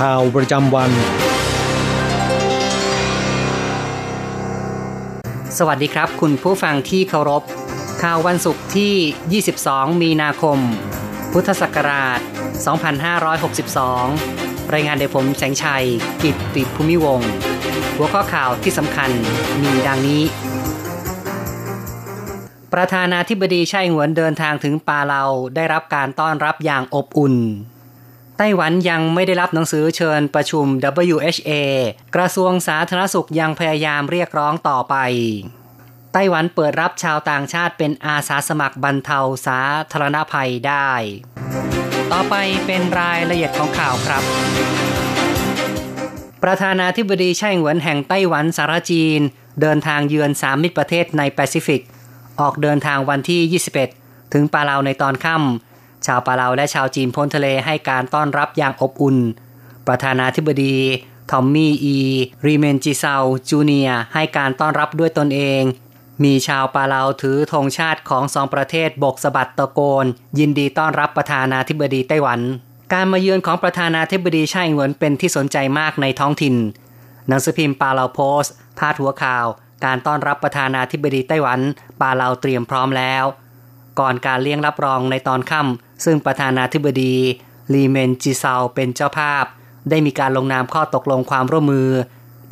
ข่าวประจำวัน สวัสดีครับ คุณผู้ฟังที่เคารพ ข่าววันศุกร์ที่ 22 มีนาคม พุทธศักราช 2562 รายงานโดยผมแสงชัย กิตติภูมิวงศ์หัวข้อข่าวที่สำคัญมีดังนี้ ประธานาธิบดีไช่หวนเดินทางถึงปาเลาได้รับการต้อนรับอย่างอบอุ่น ไต้หวันยังไม่ได้รับหนังสือเชิญประชุม WHA กระทรวงสาธารณสุขยังพยายามเรียกร้องต่อไป ไต้หวันเปิดรับชาวต่างชาติเป็นอาสาสมัครบรรเทาสาธารณภัยได้ ต่อไปเป็นรายละเอียดของข่าวครับ ประธานาธิบดีไช่หวนแห่งไต้หวันสารจีน เดินทางเยือนสามมิตรประเทศในแปซิฟิก ออกเดินทางวันที่ 21 ถึงปาเลาในตอนค่ำ ชาวปาเลาและชาวจีนโพ้นทะเลให้การต้อนรับอย่างอบอุ่น ประธานาธิบดีทอมมี่อี เรเมงเกเซาจูเนียร์ให้การต้อนรับด้วยตนเอง มีชาวปาเลาถือธงชาติของสองประเทศโบกสะบัดตะโกน ยินดีต้อนรับประธานาธิบดีไต้หวัน การมาเยือนของประธานาธิบดีไช่อิงเหวินเป็นที่สนใจมากในท้องถิ่น หนังสือพิมพ์ปาเลาโพสต์พาดหัวข่าว การต้อนรับประธานาธิบดีไต้หวัน ปาเลาเตรียมพร้อมแล้ว ก่อนการเลี้ยงรับรองในตอนค่ำ ซึ่งประธานาธิบดีลีเมนจิซาเป็นเจ้าภาพ ได้มีการลงนามข้อตกลงความร่วมมือ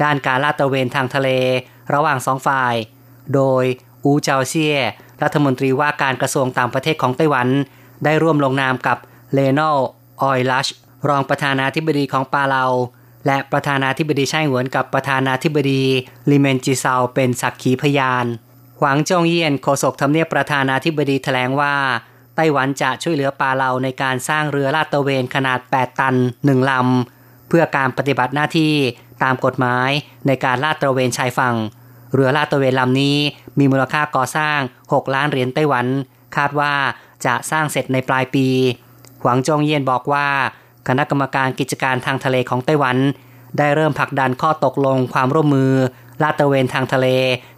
ด้านการลาดตระเวนทางทะเล ระหว่างสองฝ่าย โดยอูเจาเซียรัฐมนตรีว่าการกระทรวงต่างประเทศของไต้หวัน ได้ร่วมลงนามกับเลโนออยลัชรองประธานาธิบดีของปาเลาและประธานาธิบดีไช่หวนกับประธานาธิบดีลิเมนจิซาเป็นสักขีพยาน หวังจงเยียนโฆษกทำเนียบประธานาธิบดีแถลงว่า ไต้หวันจะช่วยเหลือปาเลาในการสร้างเรือลาดตระเวนขนาด 8 ตัน 1 ลำ เพื่อการปฏิบัติหน้าที่ตามกฎหมายในการลาดตระเวนชายฝั่ง เรือลาดตระเวนลำนี้มีมูลค่าก่อสร้าง 6 ล้านเหรียญไต้หวัน คาดว่าจะสร้างเสร็จในปลายปี หวังจงเยียนบอกว่าคณะกรรมการกิจการทางทะเลของไต้หวัน ได้เริ่มผลักดันข้อตกลงความร่วมมือลาดตระเวนทางทะเล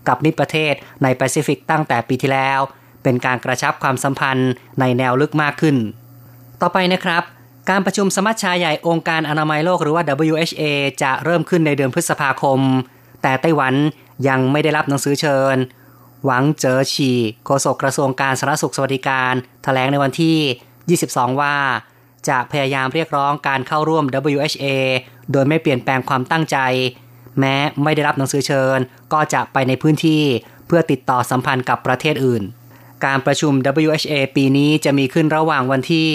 กับมิตรประเทศในแปซิฟิกตั้งแต่ปีที่แล้ว เป็นการกระชับความสัมพันธ์ในแนวลึกมากขึ้น ต่อไปนะครับ การประชุมสมัชชาใหญ่องค์การอนามัยโลกหรือว่า WHA จะเริ่มขึ้นในเดือนพฤษภาคม แต่ไต้หวันยังไม่ได้รับหนังสือเชิญ หวังเจอฉีโฆษกกระทรวงการสาธารณสุขสวัสดิการถแถลงในวันที่ 22 ว่า จะพยายามเรียกร้องการเข้าร่วม WHA โดยไม่เปลี่ยนแปลงความตั้งใจ แม้ไม่ได้รับหนังสือเชิญ ก็จะไปในพื้นที่เพื่อติดต่อสัมพันธ์กับประเทศอื่น การประชุม WHA ปีนี้จะมีขึ้นระหว่างวันที่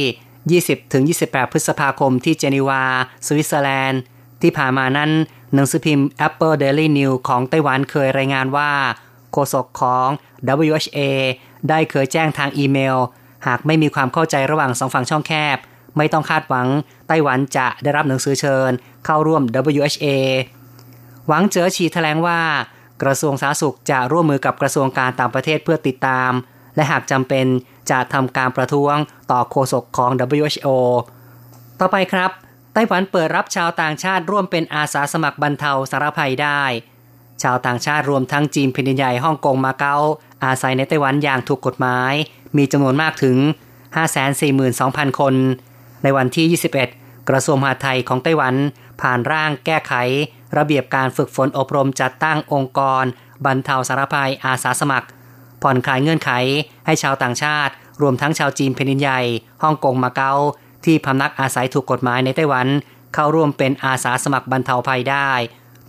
20-28 พฤษภาคมที่เจนีวา สวิตเซอร์แลนด์ ที่ผ่านมานั้น หนังสือพิมพ์ Apple Daily News ของไต้หวันเคยรายงานว่าโฆษกของ WHA ได้เคยแจ้งทางอีเมล หากไม่มีความเข้าใจระหว่างสองฝั่งช่องแคบ ไม่ต้องคาดหวังไต้หวันจะได้รับหนังสือเชิญ เข้าร่วม WHA หวังเจอฉีแถลงว่ากระทรวงสาธารณสุขจะร่วมมือกับกระทรวงการต่างประเทศเพื่อติดตาม และหากจำเป็นจะทำการประท้วงต่อโฆษกของ WHO ต่อไปครับ ไต้หวันเปิดรับชาวต่างชาติร่วมเป็นอาสาสมัครบรรเทาสารภัยได้ ชาวต่างชาติรวมทั้งจีนแผ่นใหญ่ฮ่องกงมาเก๊าอาศัยในไต้หวันอย่างถูกกฎหมาย มีจำนวนมากถึง 542,000 คน ในวันที่ 21 กระทรวงมหาดไทยของไต้หวัน ผ่านร่างแก้ไข ระเบียบการฝึกฝนอบรมจัดตั้งองค์กร บรรเทาสารภัยอาสาสมัคร ผ่อนคลายเงื่อนไขให้ชาวต่างชาติ รวมทั้งชาวจีนแผ่นดินใหญ่ฮ่องกงมาเก๊าที่พำนักอาศัยถูกกฎหมายในไต้หวัน เข้าร่วมเป็นอาสาสมัครบรรเทาภัยได้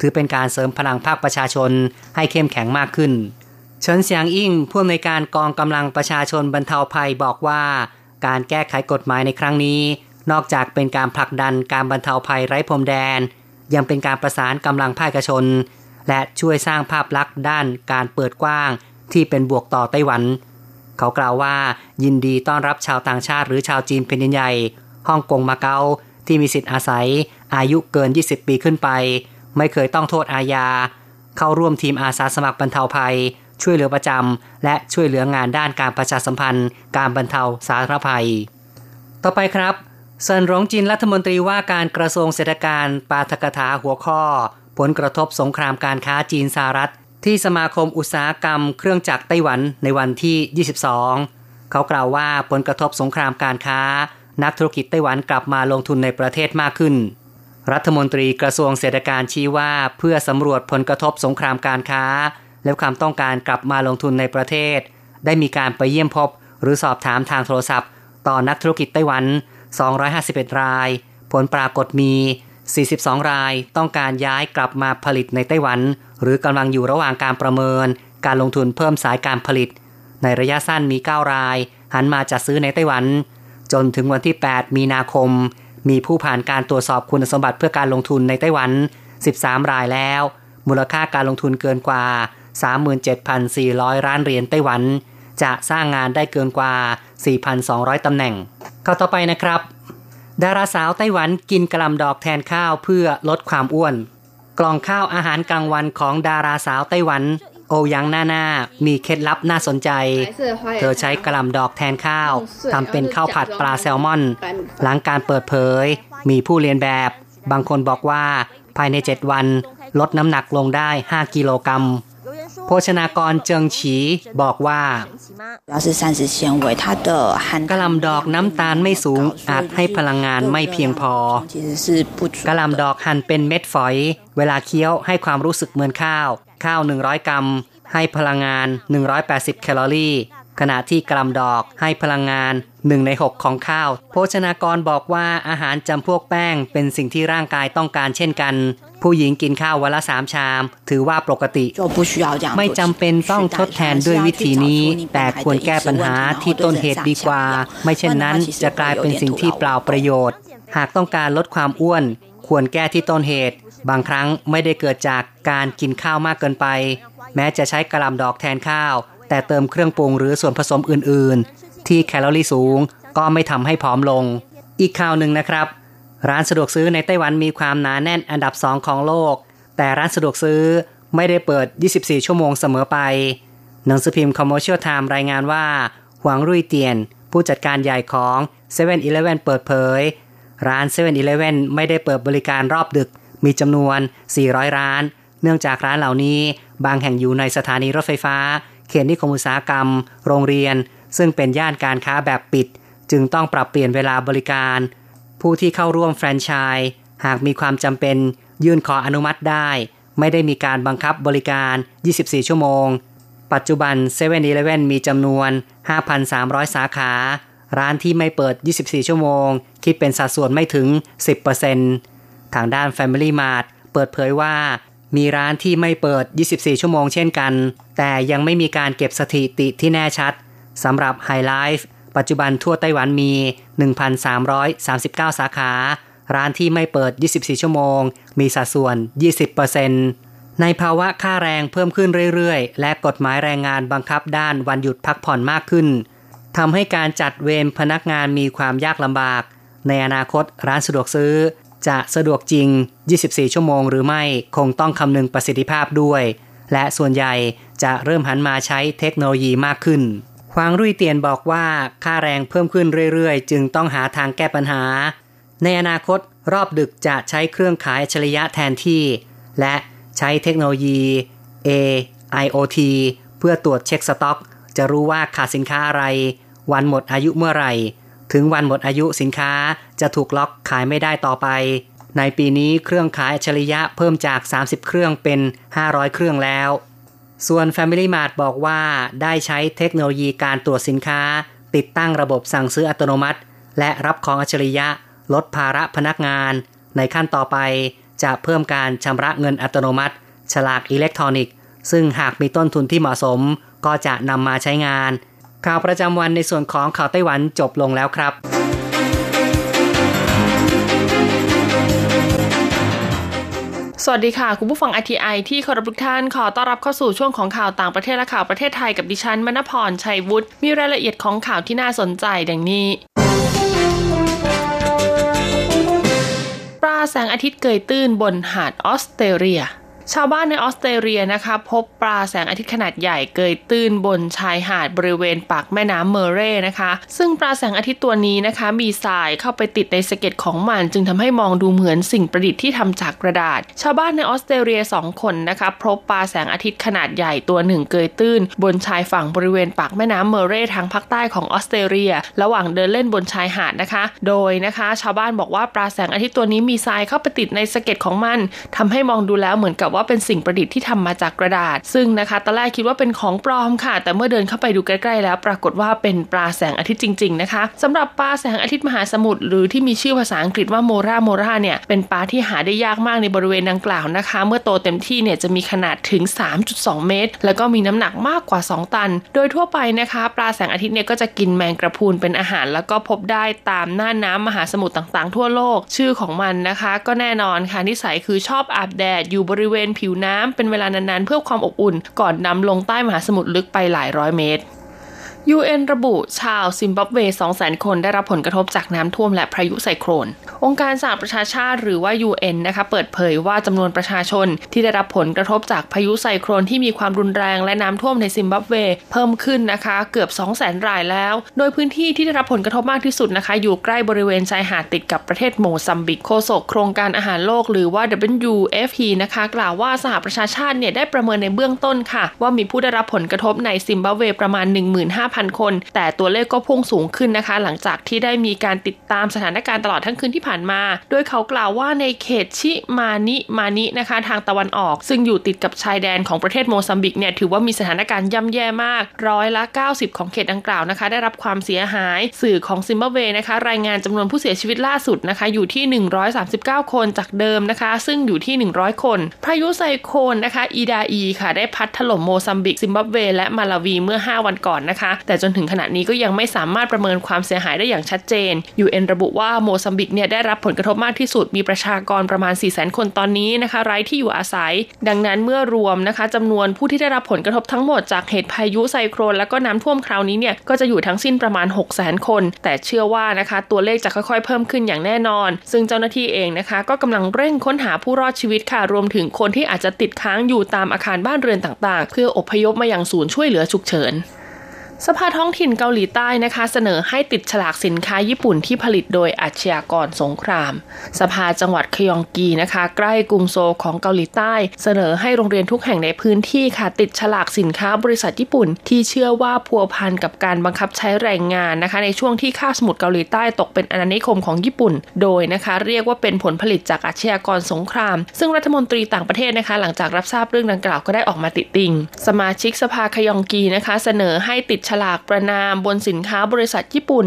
ถือเป็นการเสริมพลังภาคประชาชนให้เข้มแข็งมากขึ้นเฉินเสียงอิ่งผู้อำนวยการกองกำลังประชาชนบรรเทาภัยบอกว่า การแก้ไขกฎหมายในครั้งนี้ นอกจากเป็นการผลักดันการบรรเทาภัยไร้พรมแดน ยังเป็นการประสานกำลังภาคชน และช่วยสร้างภาพลักษณ์ด้านการเปิดกว้าง ที่เป็นบวกต่อไต้หวัน เขากล่าวว่ายินดีต้อนรับชาวต่างชาติหรือชาวจีนเป็นใหญ่ฮ่องกงมาเก๊าที่มีสิทธิ์อาศัย อายุเกิน 20 ปีขึ้นไป ไม่เคยต้องโทษอาญา เข้าร่วมทีมอาสาสมัครบรรเทาภัย ช่วยเหลือประจำและช่วยเหลืองานด้านการประชาสัมพันธ์ การบรรเทาสาธารณภัย ต่อไปครับเซินหลงจินรัฐมนตรีว่าการกระทรวงเศรษฐการปาฐกถาหัวข้อ ผลกระทบสงครามการค้าจีนสหรัฐ ที่สมาคมอุตสาหกรรมเครื่องจักรไต้หวันในวันที่ 22 เขากล่าวว่าผลกระทบสงครามการค้า นักธุรกิจไต้หวันกลับมาลงทุนในประเทศมากขึ้น รัฐมนตรีกระทรวงเศรษฐการชี้ว่าเพื่อสำรวจผลกระทบสงครามการค้า และความต้องการกลับมาลงทุนในประเทศ ได้มีการไปเยี่ยมพบ หรือสอบถามทางโทรศัพท์ ต่อนักธุรกิจไต้หวัน 251 ราย ผลปรากฏมี 42 รายต้องการย้ายกลับมาผลิตในไต้หวัน หรือกำลังอยู่ระหว่างการประเมิน การลงทุนเพิ่มสายการผลิต ในระยะสั้นมี 9 ราย หันมาจัดซื้อในไต้หวัน จนถึงวันที่ 8 มีนาคม มีผู้ผ่านการตรวจสอบคุณสมบัติเพื่อการลงทุนในไต้หวัน 13 รายแล้ว มูลค่าการลงทุนเกินกว่า 37,400 ล้านเหรียญไต้หวัน จะสร้างงานได้เกินกว่า 4,200 ตำแหน่ง เข้าต่อไปนะครับ ดาราสาวไต้หวันกินกระลำดอกแทนข้าวเพื่อลดความอ้วน กล่องข้าวอาหารกลางวันของดาราสาวไต้หวัน โอยังหน้าหน้ามีเคล็ดลับน่าสนใจ เธอใช้กระลำดอกแทนข้าวทำเป็นข้าวผัดปลาแซลมอน หลังการเปิดเผย มีผู้เรียนแบบ บางคนบอกว่าภายใน 7 วัน ลดน้ำหนักลงได้ 5 กิโลกรัม โภชนากรเจิงฉีบอกว่ากะลำดอกน้ำตาลไม่สูงอาจให้พลังงานไม่เพียงพอกะลำดอกหั่นเป็นเม็ดฝอย เวลาเคี้ยวให้ความรู้สึกเหมือนข้าว ข้าว 100 กรัม ให้พลังงาน 180 แคลอรี่ ขณะที่กะลำดอกให้พลังงาน1ใน 6 ของข้าว โภชนากรบอกว่าอาหารจำพวกแป้งเป็นสิ่งที่ร่างกายต้องการเช่นกัน ผู้หญิงกินข้าววันละสามชาม ถือว่าปกติ ไม่จำเป็นต้องทดแทนด้วยวิธีนี้ แต่ควรแก้ปัญหาที่ต้นเหตุดีกว่า ไม่เช่นนั้นจะกลายเป็นสิ่งที่เปล่าประโยชน์ หากต้องการลดความอ้วน ควรแก้ที่ต้นเหตุ บางครั้งไม่ได้เกิดจากการกินข้าวมากเกินไป แม้จะใช้กระลำดอกแทนข้าว แต่เติมเครื่องปรุงหรือส่วนผสมอื่น ๆ ที่แคลอรี่สูงก็ไม่ทำให้ผอมลง อีกข่าวหนึ่งนะครับ ร้านสะดวกซื้อในไต้หวันมีความหนาแน่นอันดับสองของโลก แต่ร้านสะดวกซื้อไม่ได้เปิด 24 ชั่วโมงเสมอไป หนังสือพิมพ์ Commercial Time รายงานว่า หวังรุ่ยเตียน ผู้จัดการใหญ่ของ7 e เ e ่ e อเปิดเผย ร้าน7 e เ e ่ e ไม่ได้เปิดบริการรอบดึก มีจำนวน 400 ร้าน เนื่องจากร้านเหล่านี้บางแห่งอยู่ในสถานีรถไฟฟ้า เขตนิคมอุตสาหกรรม โรงเรียน ซึ่งเป็นย่านการค้าแบบปิด จึงต้องปรับเปลี่ยนเวลาบริการ ผู้ที่เข้าร่วมแฟรนไชส์หากมีความจำเป็น ยื่นขออนุมัติได้ ไม่ได้มีการบังคับบริการ 24 ชั่วโมง ปัจจุบัน7 e เ e ่ e มีจำนวน 5,300 สาขา ร้านที่ไม่เปิด 24 ชั่วโมง คิดเป็นสัดส่วนไม่ถึง 10%ทางด้าน Family Mart เปิดเผยว่ามีร้านที่ไม่เปิด 24 ชั่วโมงเช่นกัน แต่ยังไม่มีการเก็บสถิติที่แน่ชัดสำหรับ High Life ปัจจุบันทั่วไต้หวันมี 1,339 สาขา ร้านที่ไม่เปิด 24 ชั่วโมง มีสัดส่วน 20%ในภาวะค่าแรงเพิ่มขึ้นเรื่อยๆ และกฎหมายแรงงานบังคับด้านวันหยุดพักผ่อนมากขึ้นทำให้การจัดเวรพนักงานมีความยากลำบาก ในอนาคตร้านสะดวกซื้อ จะสะดวกจริง 24 ชั่วโมงหรือไม่คงต้องคำนึงประสิทธิภาพด้วย และส่วนใหญ่จะเริ่มหันมาใช้เทคโนโลยีมากขึ้น ควางรุ่ยเตียนบอกว่าค่าแรงเพิ่มขึ้นเรื่อยๆ จึงต้องหาทางแก้ปัญหา ในอนาคตรอบดึกจะใช้เครื่องขายอัจฉริยะแทนที่ และใช้เทคโนโลยี AIoT เพื่อตรวจเช็คสต็อก จะรู้ว่าขาดสินค้าอะไร วันหมดอายุเมื่อไหร่ ถึงวันหมดอายุสินค้าจะถูกล็อกขายไม่ได้ต่อไป ในปีนี้เครื่องขายอัจฉริยะเพิ่มจาก 30 เครื่องเป็น 500 เครื่องแล้ว ส่วน Family Mart บอกว่าได้ใช้เทคโนโลยีการตรวจสินค้า ติดตั้งระบบสั่งซื้ออัตโนมัติ และรับของอัจฉริยะ ลดภาระพนักงาน ในขั้นต่อไปจะเพิ่มการชำระเงินอัตโนมัติ ฉลากอิเล็กทรอนิกส์ ซึ่งหากมีต้นทุนที่เหมาะสม ก็จะนำมาใช้งาน ข่าวประจำวันในส่วนของข่าวไต้หวันจบลงแล้วครับ สวัสดีค่ะ คุณผู้ฟัง RTI ที่เคารพทุกท่าน ขอต้อนรับเข้าสู่ช่วงของข่าวต่างประเทศและข่าวประเทศไทยกับดิฉันมณพรชัยวุฒิมีรายละเอียดของข่าวที่น่าสนใจดังนี้ปลาแสงอาทิตย์เกยตื้นบนหาดออสเตรเลีย ชาวบ้านในออสเตรเลียนะคะพบปลาแสงอาทิตย์ขนาดใหญ่เกยตื้นบนชายหาดบริเวณปากแม่น้ำเมเร่นะคะ ซึ่งปลาแสงอาทิตย์ตัวนี้นะคะ มีทรายเข้าไปติดในสะเก็ดของมัน จึงทำให้มองดูเหมือนสิ่งประดิษฐ์ที่ทำจากกระดาษ ชาวบ้านในออสเตรเลียสองคนนะคะพบปลาแสงอาทิตย์ขนาดใหญ่ตัวหนึ่งเกยตื้น บนชายฝั่งบริเวณปากแม่น้ำเมเร่ทางภาคใต้ของออสเตรเลีย ระหว่างเดินเล่นบนชายหาดนะคะ โดยนะคะ ชาวบ้านบอกว่าปลาแสงอาทิตย์ตัวนี้มีทรายเข้าไปติดในสะเก็ดของมันทำให้มองดูแล้วเหมือนกับว่าเป็นสิ่งประดิษฐ์ที่ทำมาจากกระดาษ ซึ่งนะคะตอนแรกคิดว่าเป็นของปลอมค่ะ แต่เมื่อเดินเข้าไปดูใกล้ๆแล้ว ปรากฏว่าเป็นปลาแสงอาทิตย์จริง ๆ นะคะสำหรับปลาแสงอาทิตย์มหาสมุทรหรือที่มีชื่อภาษาอังกฤษว่าโมราโมราเนี่ยเป็นปลาที่หาได้ยากมากในบริเวณดังกล่าวนะคะ เมื่อโตเต็มที่เนี่ยจะมีขนาดถึง 3.2 เมตร แล้วก็มีน้ำหนักมากกว่า 2 ตัน โดยทั่วไปนะคะ ปลาแสงอาทิตย์เนี่ยก็จะกินแมงกระพูนเป็นอาหาร แล้วก็พบได้ตามหน้าน้ำมหาสมุทรต่างๆ ทั่วโลก ชื่อของมันนะคะ ก็แน่นอนค่ะนิสัยคือชอบอาบแดดอยู่บริเวณผิวน้ำเป็นเวลานานๆ เพื่อความอบอุ่น ก่อนนำลงใต้มหาสมุทรลึกไปหลายร้อยเมตร UN ระบุชาวซิมบับเว 200,000 คนได้รับผลกระทบจากน้ำท่วมและพายุไซโครน องค์การสหประชาชาติหรือว่า UN นะคะเปิดเผยว่าจำนวนประชาชนที่ได้รับผลกระทบจากพายุไซโครนที่มีความรุนแรงและน้ำท่วมในซิมบับเว เพิ่มขึ้นนะคะเกือบ 200,000 รายแล้ว โดยพื้นที่ที่ได้รับผลกระทบมากที่สุดนะคะ อยู่ใกล้บริเวณชายหาดติดกับประเทศโมซัมบิกโฆษกโครงการอาหารโลกหรือว่า WFP นะคะกล่าวว่าสหประชาชาติเนี่ยได้ประเมินในเบื้องต้นค่ะ ว่ามีผู้ได้รับผลกระทบในซิมบับเวประมาณ 15,000คน แต่ตัวเลขก็พุ่งสูงขึ้นนะคะ หลังจากที่ได้มีการติดตามสถานการณ์ตลอดทั้งคืนที่ผ่านมา โดยเขากล่าวว่าในเขตชิมานิมานินะคะ ทางตะวันออก ซึ่งอยู่ติดกับชายแดนของประเทศโมซัมบิกเนี่ยถือว่ามีสถานการณ์ย่ำแย่มาก ร้อยละ 90 ของเขตดังกล่าวนะคะ ได้รับความเสียหาย สื่อของซิมบับเวนะคะ รายงานจำนวนผู้เสียชีวิตล่าสุดนะคะ อยู่ที่ 139 คนจากเดิมนะคะ ซึ่งอยู่ที่ 100 คน พายุไซโคลนนะคะ อิดาอีค่ะ ได้พัดถล่มโมซัมบิก ซิมบับเว และมาลาวีเมื่อ 5 วันก่อนนะคะแต่จนถึงขณะนี้ก็ยังไม่สามารถประเมินความเสียหายได้อย่างชัดเจน UN ระบุว่าโมซัมบิกเนี่ยได้รับผลกระทบมากที่สุดมีประชากรประมาณ 4 0 0 0 0 0 คนตอนนี้นะคะไร้ที่อยู่อาศัย ดังนั้นเมื่อรวมนะคะจำนวนผู้ที่ได้รับผลกระทบทั้งหมดจากเหตุพายุไซโคลน และก็น้ำท่วมคราวนี้เนี่ยก็จะอยู่ทั้งสิ้นประมาณ 6 0 0 0 0 0 คน แต่เชื่อว่านะคะตัวเลขจะค่อยๆ เพิ่มขึ้นอย่างแน่นอน ซึ่งเจ้าหน้าที่เองนะคะ ก็กำลังเร่งค้นหาผู้รอดชีวิตค่ะรวมถึงคนที่อาจจะติดค้างอยู่ตามอาคารบ้านเรือนต่างๆ เพื่ออพยพมายังศูนย์ช่วยเหลือฉุกเฉิน สภาท้องถิ่นเกาหลีใต้นะคะ เสนอให้ติดฉลากสินค้าญี่ปุ่นที่ผลิตโดยอาชญากรสงคราม สภาจังหวัดคยองกีนะคะ ใกล้กรุงโซลของเกาหลีใต้ เสนอให้โรงเรียนทุกแห่งในพื้นที่ค่ะ ติดฉลากสินค้าบริษัทญี่ปุ่น ที่เชื่อว่าพัวพันกับการบังคับใช้แรงงานนะคะ ในช่วงที่ข้าสมุทรเกาหลีใต้ตกเป็นอาณานิคมของญี่ปุ่น โดยนะคะ เรียกว่าเป็นผลผลิตจากอาชญากรสงคราม ซึ่งรัฐมนตรีต่างประเทศนะคะ หลังจากรับทราบเรื่องดังกล่าวก็ได้ออกมาติดติง สมาชิกสภาคยองกีนะคะ เสนอให้ติดฉลากประนามบนสินค้าบริษัทญี่ปุ่น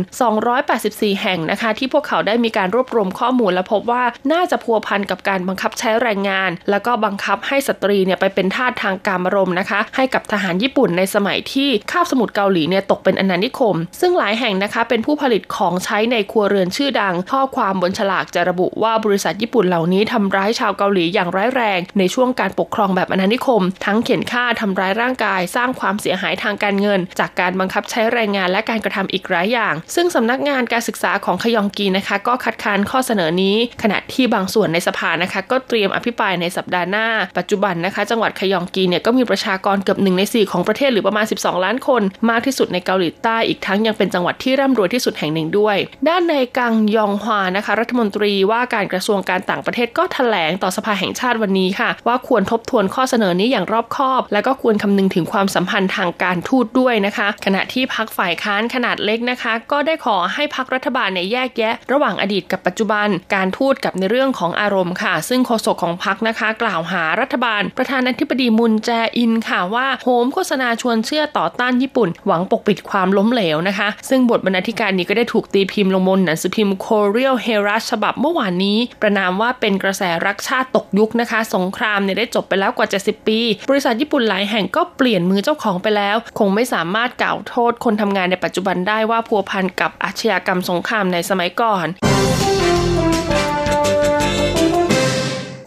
284 แห่งนะคะ ที่พวกเขาได้มีการรวบรวมข้อมูลและพบว่าน่าจะพัวพันกับการบังคับใช้แรงงาน แล้วก็บังคับให้สตรีเนี่ยไปเป็นทาสทางการมรมนะคะ ให้กับทหารญี่ปุ่นในสมัยที่คาบสมุทรเกาหลีเนี่ยตกเป็นอาณานิคม ซึ่งหลายแห่งนะคะเป็นผู้ผลิตของใช้ในครัวเรือนชื่อดัง ข้อความบนฉลากจะระบุว่าบริษัทญี่ปุ่นเหล่านี้ทำร้ายชาวเกาหลีอย่างร้ายแรง ในช่วงการปกครองแบบอาณานิคม ทั้งเขียนฆ่าทำร้ายร่างกาย สร้างความเสียหายทางการเงิน จากการบังคับใช้แรงงานและการกระทำอีกหลายอย่าง ซึ่งสำนักงานการศึกษาของขยองกีนะคะ ก็คัดค้านข้อเสนอนี้ ขณะที่บางส่วนในสภานะคะ ก็เตรียมอภิปรายในสัปดาห์หน้า ปัจจุบันนะคะ จังหวัดขยองกีเนี่ยก็มีประชากรเกือบหนึ่งใน 4 ของประเทศหรือประมาณ 12 ล้านคน มากที่สุดในเกาหลีใต้อีกทั้งยังเป็นจังหวัดที่ร่ำรวยที่สุดแห่งหนึ่งด้วย ด้านในกังยองฮวานะคะ รัฐมนตรีว่าการกระทรวงการต่างประเทศก็แถลงต่อสภาแห่งชาติวันนี้ค่ะ ว่าควรทบทวนข้อเสนอนี้อย่างรอบคอบ และก็ควรคำนึงถึงความสัมพันธ์ทางการทูตด้วยนะคะขณะที่พักฝ่ายค้านขนาดเล็กนะคะ ก็ได้ขอให้พักรัฐบาลเนี่ยแยกแยะ ระหว่างอดีตกับปัจจุบัน การทูตกับในเรื่องของอารมณ์ค่ะ ซึ่งโฆษกของพักนะคะ กล่าวหารัฐบาล ประธานาธิบดีมุนแจอินค่ะว่าโหมโฆษณาชวนเชื่อต่อต้านญี่ปุ่น หวังปกปิดความล้มเหลวนะคะ ซึ่งบทบรรณาธิการนี้ก็ได้ถูกตีพิมพ์ลงบนหนังสือพิมพ์โคเรียลเฮรัสฉบับเมื่อวานนี้ ประนามว่าเป็นกระแสรักชาติตกยุคนะคะ สงครามเนี่ยได้จบไปแล้วกว่า 70 ปี บริษัทญี่ปุ่นหลายแห่งก็เปลี่ยนมือเจ้าของไปแล้ว คงไม่สามารถกล่าวโทษคนทำงานในปัจจุบันได้ว่าพัวพันกับอาชญากรรมสงครามในสมัยก่อน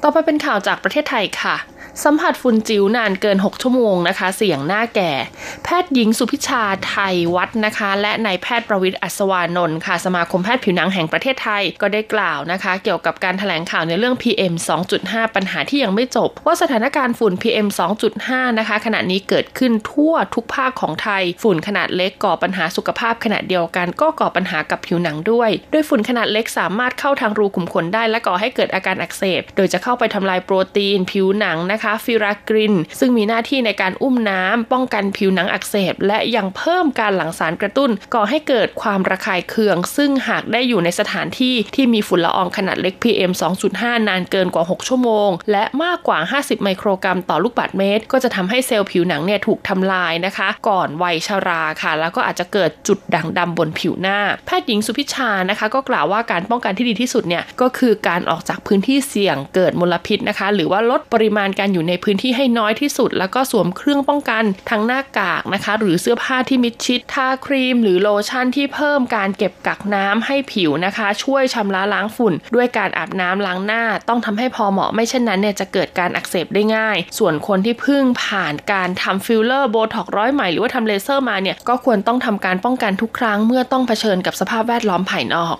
ต่อไปเป็นข่าวจากประเทศไทยค่ะ สัมผัสฝุ่นจิ๋วนานเกิน 6 ชั่วโมงนะคะ เสี่ยงหน้าแก่ แพทย์หญิงสุพิชาไทยวัดนะคะ และนายแพทย์ประวิทย์อัศวานนท์ค่ะ สมาคมแพทย์ผิวหนังแห่งประเทศไทยก็ได้กล่าวนะคะ เกี่ยวกับการถแถลงข่าวในเรื่อง PM 2.5 ปัญหาที่ยังไม่จบ ว่าสถานการณ์ฝุ่น PM 2.5 นะคะ ขณะนี้เกิดขึ้นทั่วทุกภาคของไทย ฝุ่นขนาดเล็กก่อปัญหาสุขภาพขณะเดียวกัน ก็ก่อปัญหากับผิวหนังด้วย โดยฝุ่นขนาดเล็กสามารถเข้าทางรูขุมขนได้ และก่อให้เกิดอาการอักเสบ โดยจะเข้าไปทำลายโปรตีนผิวหนังนะคะฟิรากริน ซึ่งมีหน้าที่ในการอุ้มน้ำป้องกันผิวหนังอักเสบ และยังเพิ่มการหลั่งสารกระตุ้น ก่อให้เกิดความระคายเคือง ซึ่งหากได้อยู่ในสถานที่ที่มีฝุ่นละอองขนาดเล็ก PM 2.5 นานเกินกว่า 6 ชั่วโมง และมากกว่า 50 ไมโครกรัมต่อลูกบาศก์เมตร ก็จะทำให้เซลล์ผิวหนังเนี่ยถูกทำลายนะคะ ก่อนวัยชราค่ะ แล้วก็อาจจะเกิดจุดด่างดำบนผิวหน้า แพทย์หญิงสุพิชานะคะ ก็กล่าวว่าการป้องกันที่ดีที่สุดเนี่ยก็คือการออกจากพื้นที่เสี่ยงเกิดมลพิษนะคะ หรือว่าลดปริมาณการอยู่ในพื้นที่ให้น้อยที่สุด แล้วก็สวมเครื่องป้องกันทั้งหน้ากากนะคะ หรือเสื้อผ้าที่มิดชิดทาครีม หรือโลชั่นที่เพิ่มการเก็บกักน้ำให้ผิวนะคะ ช่วยชำระล้างฝุ่น ด้วยการอาบน้ำล้างหน้า ต้องทำให้พอเหมาะไม่เช่นนั้นเนี่ยจะเกิดการอักเสบได้ง่าย ส่วนคนที่เพิ่งผ่านการทำ filler botox ร้อยไหมหรือว่าทำเลเซอร์มาเนี่ยก็ควรต้องทำการป้องกันทุกครั้งเมื่อต้องเผชิญกับสภาพแวดล้อมภายนอก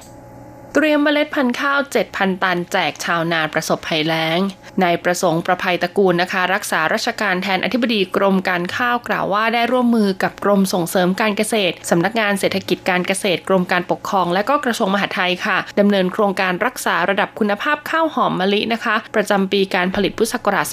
เตรียมเมล็ดพันธุ์ข้าว 7,000 ตันแจกชาวนาประสบภัยแล้ง นายประสงค์ประภัยตระกูลนะคะ รักษาราชการแทนอธิบดีกรมการข้าวกล่าวว่าได้ร่วมมือกับกรมส่งเสริมการเกษตรสำนักงานเศรษฐกิจการเกษตรกรมการปกครอง และก็กระทรวงมหาดไทยค่ะดำเนินโครงการรักษาระดับคุณภาพข้าวหอมมะลินะคะ ประจำปีการผลิตพุทธศักราช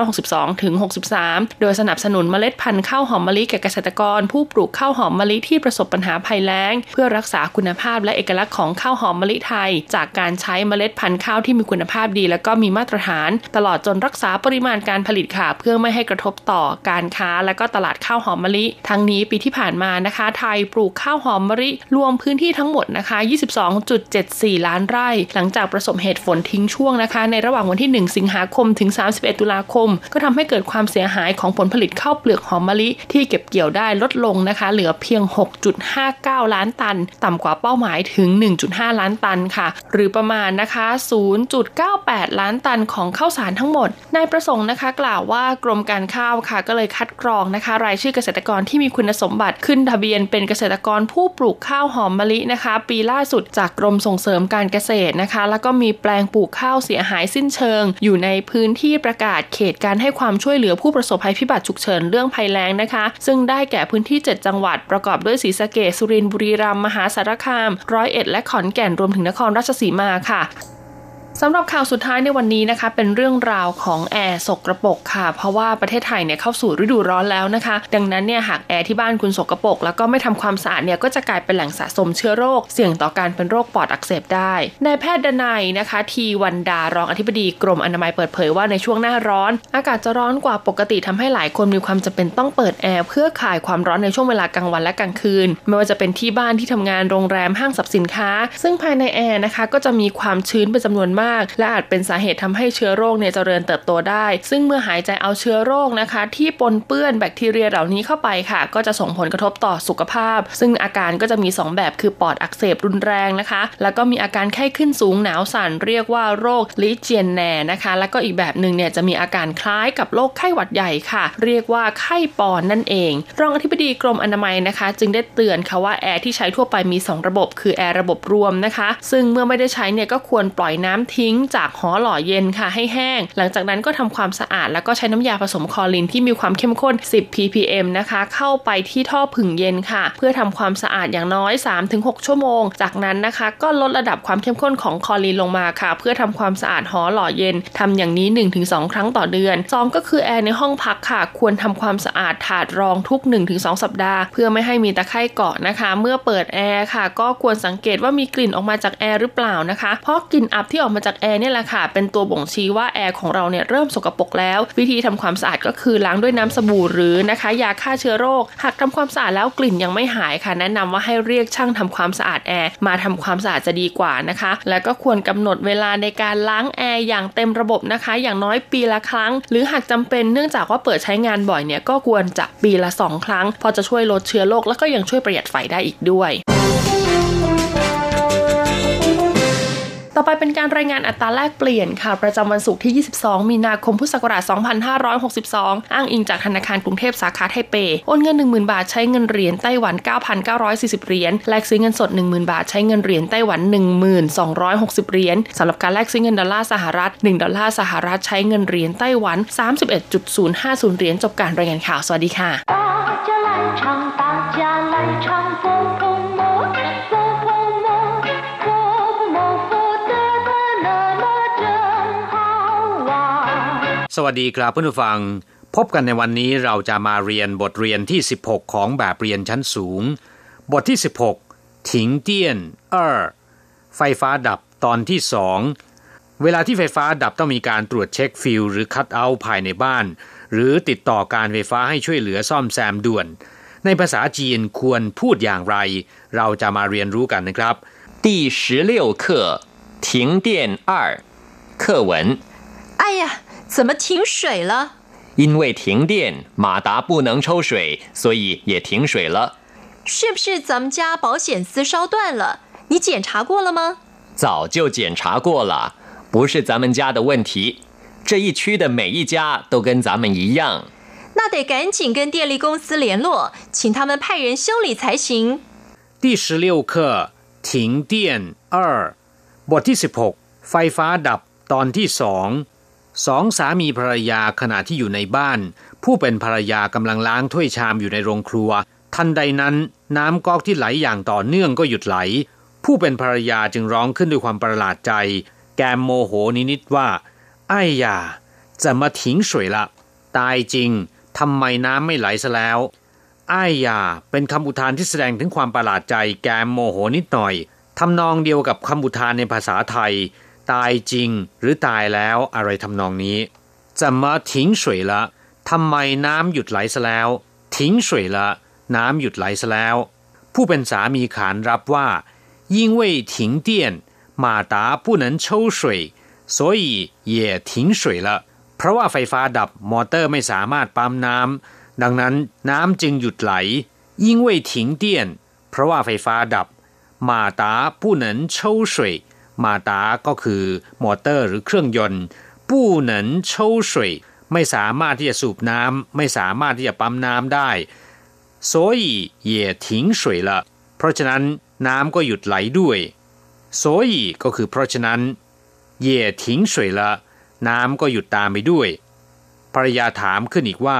2562 ถึง 63 โดยสนับสนุนเมล็ดพันธุ์ข้าวหอมมะลิแก่เกษตรกร ผู้ปลูกข้าวหอมมะลิที่ประสบปัญหาภัยแล้ง เพื่อรักษาคุณภาพและเอกลักษณ์ของข้าวหอมมะลิไทย จากการใช้เมล็ดพันธุ์ข้าวที่มีคุณภาพดี และก็มีมาตรฐานตลอดจนรักษาปริมาณการผลิตค่ะ เพื่อไม่ให้กระทบต่อการค้า และก็ตลาดข้าวหอมมะลิ ทั้งนี้ปีที่ผ่านมานะคะ ไทยปลูกข้าวหอมมะลิรวมพื้นที่ทั้งหมดนะคะ 22.74 ล้านไร่ หลังจากประสบเหตุฝนทิ้งช่วงนะคะ ในระหว่างวันที่ 1 สิงหาคมถึง 31 ตุลาคม ก็ทำให้เกิดความเสียหายของผลผลิตข้าวเปลือกหอมมะลิ ที่เก็บเกี่ยวได้ลดลงนะคะ เหลือเพียง 6.59 ล้านตัน ต่ำกว่าเป้าหมายถึง 1.5 ล้านตันค่ะ หรือประมาณนะคะ 0.98 ล้านตันของข้าวสารทั้งหมด นายประสงค์นะคะ กล่าวว่ากรมการข้าวค่ะ ก็เลยคัดกรองนะคะ รายชื่อเกษตรกรที่มีคุณสมบัติขึ้นทะเบียนเป็นเกษตรกรผู้ปลูกข้าวหอมมะลินะคะ ปีล่าสุดจากกรมส่งเสริมการเกษตรนะคะ แล้วก็มีแปลงปลูกข้าวเสียหายสิ้นเชิง อยู่ในพื้นที่ประกาศเขตการให้ความช่วยเหลือผู้ประสบภัยพิบัติฉุกเฉินเรื่องภัยแล้งนะคะ ซึ่งได้แก่พื้นที่ 7 จังหวัด ประกอบด้วยศรีสะเกษสุรินทร์บุรีรัมย์มหาสารคาม ร้อยเอ็ดและขอนแก่นรวมถึงนครราชสีมาค่ะ สำหรับข่าวสุดท้ายในวันนี้นะคะ เป็นเรื่องราวของแอร์สกปรกค่ะ เพราะว่าประเทศไทยเนี่ยเข้าสู่ฤดูร้อนแล้วนะคะ ดังนั้นเนี่ยหากแอร์ที่บ้านคุณสกปรกแล้วก็ไม่ทำความสะอาดเนี่ยก็จะกลายเป็นแหล่งสะสมเชื้อโรค เสี่ยงต่อการเป็นโรคปอดอักเสบได้นายแพทย์ดนัยนะคะ ทีวันดารองอธิบดีกรมอนามัยเปิดเผยว่าในช่วงหน้าร้อน อากาศจะร้อนกว่าปกติทำให้หลายคนมีความจำเป็นต้องเปิดแอร์เพื่อคลายความร้อนในช่วงเวลากลางวันและกลางคืน ไม่ว่าจะเป็นที่บ้านที่ทำงานโรงแรมห้างสรรพสินค้า ซึ่งภายในแอร์นะคะก็จะมีความชื้นเป็นจำนวนมากและอาจเป็นสาเหตุทำให้เชื้อโรคเนี่ยเจริญเติบโตได้ ซึ่งเมื่อหายใจเอาเชื้อโรคนะคะ ที่ปนเปื้อนแบคทีเรียเหล่านี้เข้าไปค่ะ ก็จะส่งผลกระทบต่อสุขภาพ ซึ่งอาการก็จะมี 2 แบบคือปอดอักเสบรุนแรงนะคะ แล้วก็มีอาการไข้ขึ้นสูงหนาวสั่นเรียกว่าโรคลีเจียนแนร์นะคะ แล้วก็อีกแบบหนึ่งเนี่ยจะมีอาการคล้ายกับโรคไข้หวัดใหญ่ค่ะ เรียกว่าไข้ปอนนั่นเอง รองอธิบดีกรมอนามัยนะคะ จึงได้เตือนค่ะว่าแอร์ที่ใช้ทั่วไปมี 2 ระบบ คือแอร์ระบบรวมนะคะ ซึ่งเมื่อไม่ได้ใช้เนี่ยก็ควรปล่อยน้ำทิ้ทิ้งจากหอหล่อเย็นค่ะให้แห้ง หลังจากนั้นก็ทำความสะอาด แล้วก็ใช้น้ำยาผสมคลอรีนที่มีความเข้มข้น 10 ppm นะคะ เข้าไปที่ท่อผึ่งเย็นค่ะ เพื่อทำความสะอาดอย่างน้อย 3-6 ชั่วโมง จากนั้นนะคะ ก็ลดระดับความเข้มข้นของคลอรีนลงมาค่ะ เพื่อทำความสะอาดหอหล่อเย็นทำอย่างนี้ 1-2 ครั้งต่อเดือน 2 ก็คือแอร์ในห้องพักค่ะ ควรทำความสะอาดถาดรองทุก 1-2 สัปดาห์ เพื่อไม่ให้มีตะไคร่เกาะนะคะ เมื่อเปิดแอร์ค่ะ ก็ควรสังเกตว่ามีกลิ่นออกมาจากแอร์หรือเปล่านะคะ เพราะกลิ่นอับที่ออกมาจากแอร์เนี่ยแหละค่ะ เป็นตัวบ่งชี้ว่าแอร์ของเราเนี่ยเริ่มสกปรกแล้ว วิธีทำความสะอาดก็คือล้างด้วยน้ำสบู่หรือนะคะ ยาฆ่าเชื้อโรค หากทำความสะอาดแล้วกลิ่นยังไม่หายค่ะ แนะนำว่าให้เรียกช่างทำความสะอาดแอร์มาทำความสะอาดจะดีกว่านะคะ และก็ควรกำหนดเวลาในการล้างแอร์อย่างเต็มระบบนะคะ อย่างน้อยปีละครั้ง หรือหากจำเป็นเนื่องจากว่าเปิดใช้งานบ่อยเนี่ยก็ควรจะปีละ 2 ครั้ง พอจะช่วยลดเชื้อโรคแล้วก็ยังช่วยประหยัดไฟได้อีกด้วย ต่อไปเป็นการรายงานอัตราแลกเปลี่ยนค่ะ ประจำวันศุกร์ที่ 22 มีนาคม พุทธศักราช 2562 อ้างอิงจากธนาคารกรุงเทพสาขาไทเป โอนเงิน 10,000 บาทใช้เงินเหรียญไต้หวัน 9,940 เหรียญ แลกซื้อเงินสด 10,000 บาทใช้เงินเหรียญไต้หวัน 1,260 เหรียญสำหรับการแลกซื้อเงินดอลลาร์สหรัฐ 1 ดอลลาร์สหรัฐใช้เงินเหรียญไต้หวัน 31.050 เหรียญจบการรายงานข่าว สวัสดีค่ะ วัสดีครับเพื่อนผู้ฟัง พบกันในวันนี้เราจะมาเรียนบทเรียนที่ 16 ของแบบเรียนชั้นสูง บทที่ 16 ถิงเตี้ยนเออไฟฟ้าดับตอนที่สองเวลาที่ไฟฟ้าดับต้องมีการตรวจเช็คฟิลหรือคัดเอาภายในบ้าน หรือติดต่อการไฟฟ้าให้ช่วยเหลือซ่อมแซมด่วน ในภาษาจีนควรพูดอย่างไร เราจะมาเรียนรู้กันนะครับ第十六课停电二课文哎呀怎么停水了？因为停电，马达不能抽水，所以也停水了。是不是咱们家保险丝烧断了？你检查过了吗？早就检查过了，不是咱们家的问题。这一区的每一家都跟咱们一样。那得赶紧跟电力公司联络，请他们派人修理才行。第十六课停电二บทที่สิบหกไฟฟ้าดับตอนที่สอง สองสามีภรรยาขณะที่อยู่ในบ้าน ผู้เป็นภรรยากำลังล้างถ้วยชามอยู่ในโรงครัว ทันใดนั้นน้ำก๊อกที่ไหลอย่างต่อเนื่องก็หยุดไหล ผู้เป็นภรรยาจึงร้องขึ้นด้วยความประหลาดใจ แกมโมโหนิดๆว่า ไอ้ยาจะมาทิ้งสวยละ ตายจริงทำไมน้ำไม่ไหลซะแล้วไอ้ยาเป็นคำอุทานที่แสดงถึงความประหลาดใจแกมโมโหนิดหน่อยทำนองเดียวกับคำอุทานในภาษาไทย ตายจริงหรือตายแล้วอะไรทำนองนี้จะมาทิ้งสวยละทำไมน้ำหยุดไหลซะแล้ว ทิ้งสวยละน้ำหยุดไหลซะแล้ว ผู้เป็นสามีขานรับว่า因为停电马达不能抽水所以也停水了เพราะว่าไฟฟ้าดับมอเตอร์ไม่สามารถปั๊มน้ำดังนั้นน้ำจึงหยุดไหล因为停电เพราะว่าไฟฟ้าดับ马达不能抽水 มาตาก็คือมอเตอร์หรือเครื่องยนต์ปู้หนินเช่าสวยไม่สามารถที่จะสูบน้ำไม่สามารถที่จะปั๊มน้ำได้所以也停水了เพราะฉะนั้นน้ำก็หยุดไหลด้วย所以ก็คือเพราะฉะนั้น也停水了น้ำก็หยุดตามไปด้วยภรรยาถามขึ้นอีกว่า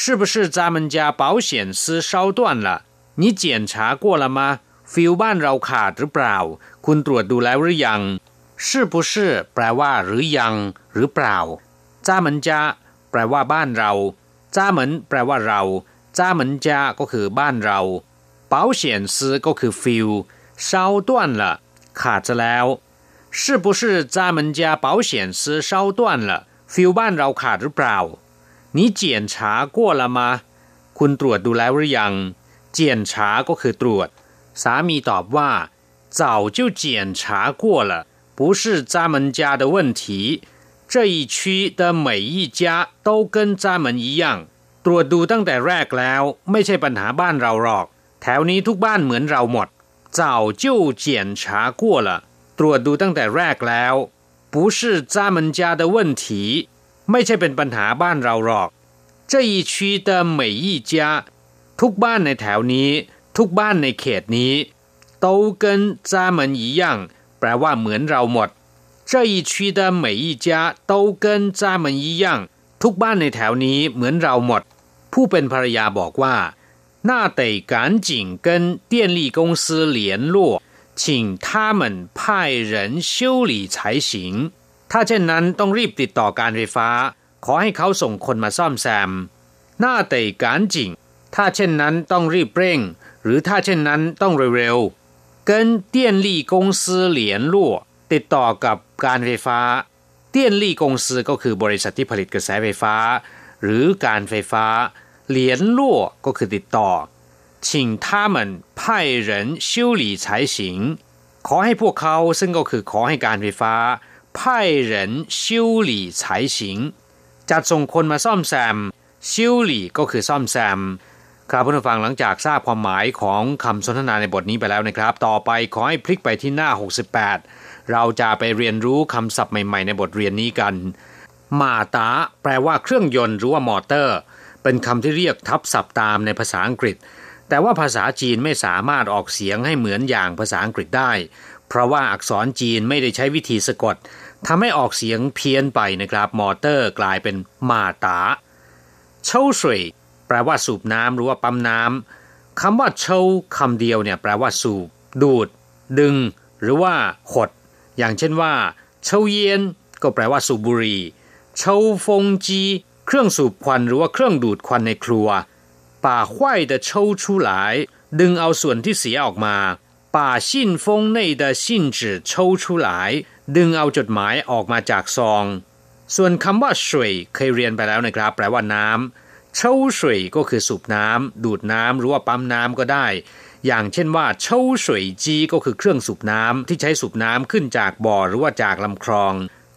是不是咱们家保险丝烧断了你检查过了吗 ฟิวบ้านเราขาดหรือเปล่า คุณตรวจดูแล้วหรือยัง是不是แปลว่าหรือยัง หรือเปล่าจ้าเหมือนจะแปลว่าบ้านเราจ้าเหมือนแปลว่าเราจ้าเหมือนจะก็คือบ้านเรา保险丝ก็คือฟิว烧断了ขาดจะแล้ว是不是咱们家保险丝烧断了ฟิวบ้านเราขาดหรือเปล่า你检查过了吗คุณตรวจดูแล้วหรือยัง检查ก็คือตรวจ สามีตอบว่า早就检查过了不是咱们家的问题这一区的每一家都跟咱们一样ตรวจดูตั้งแต่แรกแล้ว ไม่ใช่ปัญหาบ้านเราหรอก แถวนี้ทุกบ้านเหมือนเราหมด早就检查过了ตรวจดูตั้งแต่แรกแล้ว不是咱们家的问题ไม่ใช่เป็นปัญหาบ้านเราหรอก这一区的每一家ทุกบ้านในแถวนี้ ทุกบ้านในเขตนี้都跟咱们一样แปลว่าเหมือนเราหมด 这一区的每一家都跟咱们一样ทุกบ้านในแถวนี้เหมือนเราหมด ผู้เป็นภรรยาบอกว่า那得赶紧跟电力公司联络请他们派人修理才行ถ้าเช่นนั้นต้องรีบติดต่อการไฟฟ้า ขอให้เขาส่งคนมาซ่อมแซม那得赶紧ถ้าเช่นนั้นต้องรีบเร่ง หรือถ้าเช่นนั้นต้องเร็วๆ跟电力公司联络ติดต่อกับการไฟฟ้าเตี้ยนลี่กงซือก็คือบริษัทที่ผลิตกระแสไฟฟ้า หรือการไฟฟ้าเหลียนลั่วก็คือติดต่อ请他们派人修理才行ขอให้พวกเขาซึ่งก็คือขอให้การไฟฟ้า派人修理才行จัดส่งคนมาซ่อมแซม修理ก็คือซ่อมแซม ครับผู้ฟังหลังจากทราบความหมายของคำสนทนาในบทนี้ไปแล้วนะครับ ต่อไปขอให้พลิกไปที่หน้า 68 เราจะไปเรียนรู้คำศัพท์ใหม่ ๆ ในบทเรียนนี้กัน มาตาแปลว่าเครื่องยนต์หรือว่ามอเตอร์ เป็นคำที่เรียกทับศัพท์ตามในภาษาอังกฤษ แต่ว่าภาษาจีนไม่สามารถออกเสียงให้เหมือนอย่างภาษาอังกฤษได้ เพราะว่าอักษรจีนไม่ได้ใช้วิธีสะกดทำให้ออกเสียงเพี้ยนไปนะครับ มอเตอร์กลายเป็นมาตาเช่าสวย แปลว่าสูบน้ำหรือว่าปั๊มน้ำคำว่าเชาคำเดียวเนี่ยแปลว่าสูบ ดูด ดึง หรือว่าขด อย่างเช่นว่าเชาเย็นก็แปลว่าสูบบุหรี่เชาฟงจี เครื่องสูบควันหรือว่าเครื่องดูดควันในครัว ป่าควายแต่เชาชูหลาย ดึงเอาส่วนที่เสียออกมา ป่าชิ่นฟงในแต่ชินจือเชาชูหลาย ดึงเอาจดหมายออกมาจากซอง ส่วนคำว่าสวยเคยเรียนไปแล้วนะครับ แปลว่าน้ำ เช่าสวยก็คือสูบน้ำดูดน้ำหรือว่าปั๊มน้ำก็ได้ อย่างเช่นว่าเช่าสวยจีก็คือเครื่องสูบน้ำที่ใช้สูบน้ำขึ้นจากบ่อหรือว่าจากลำคลอง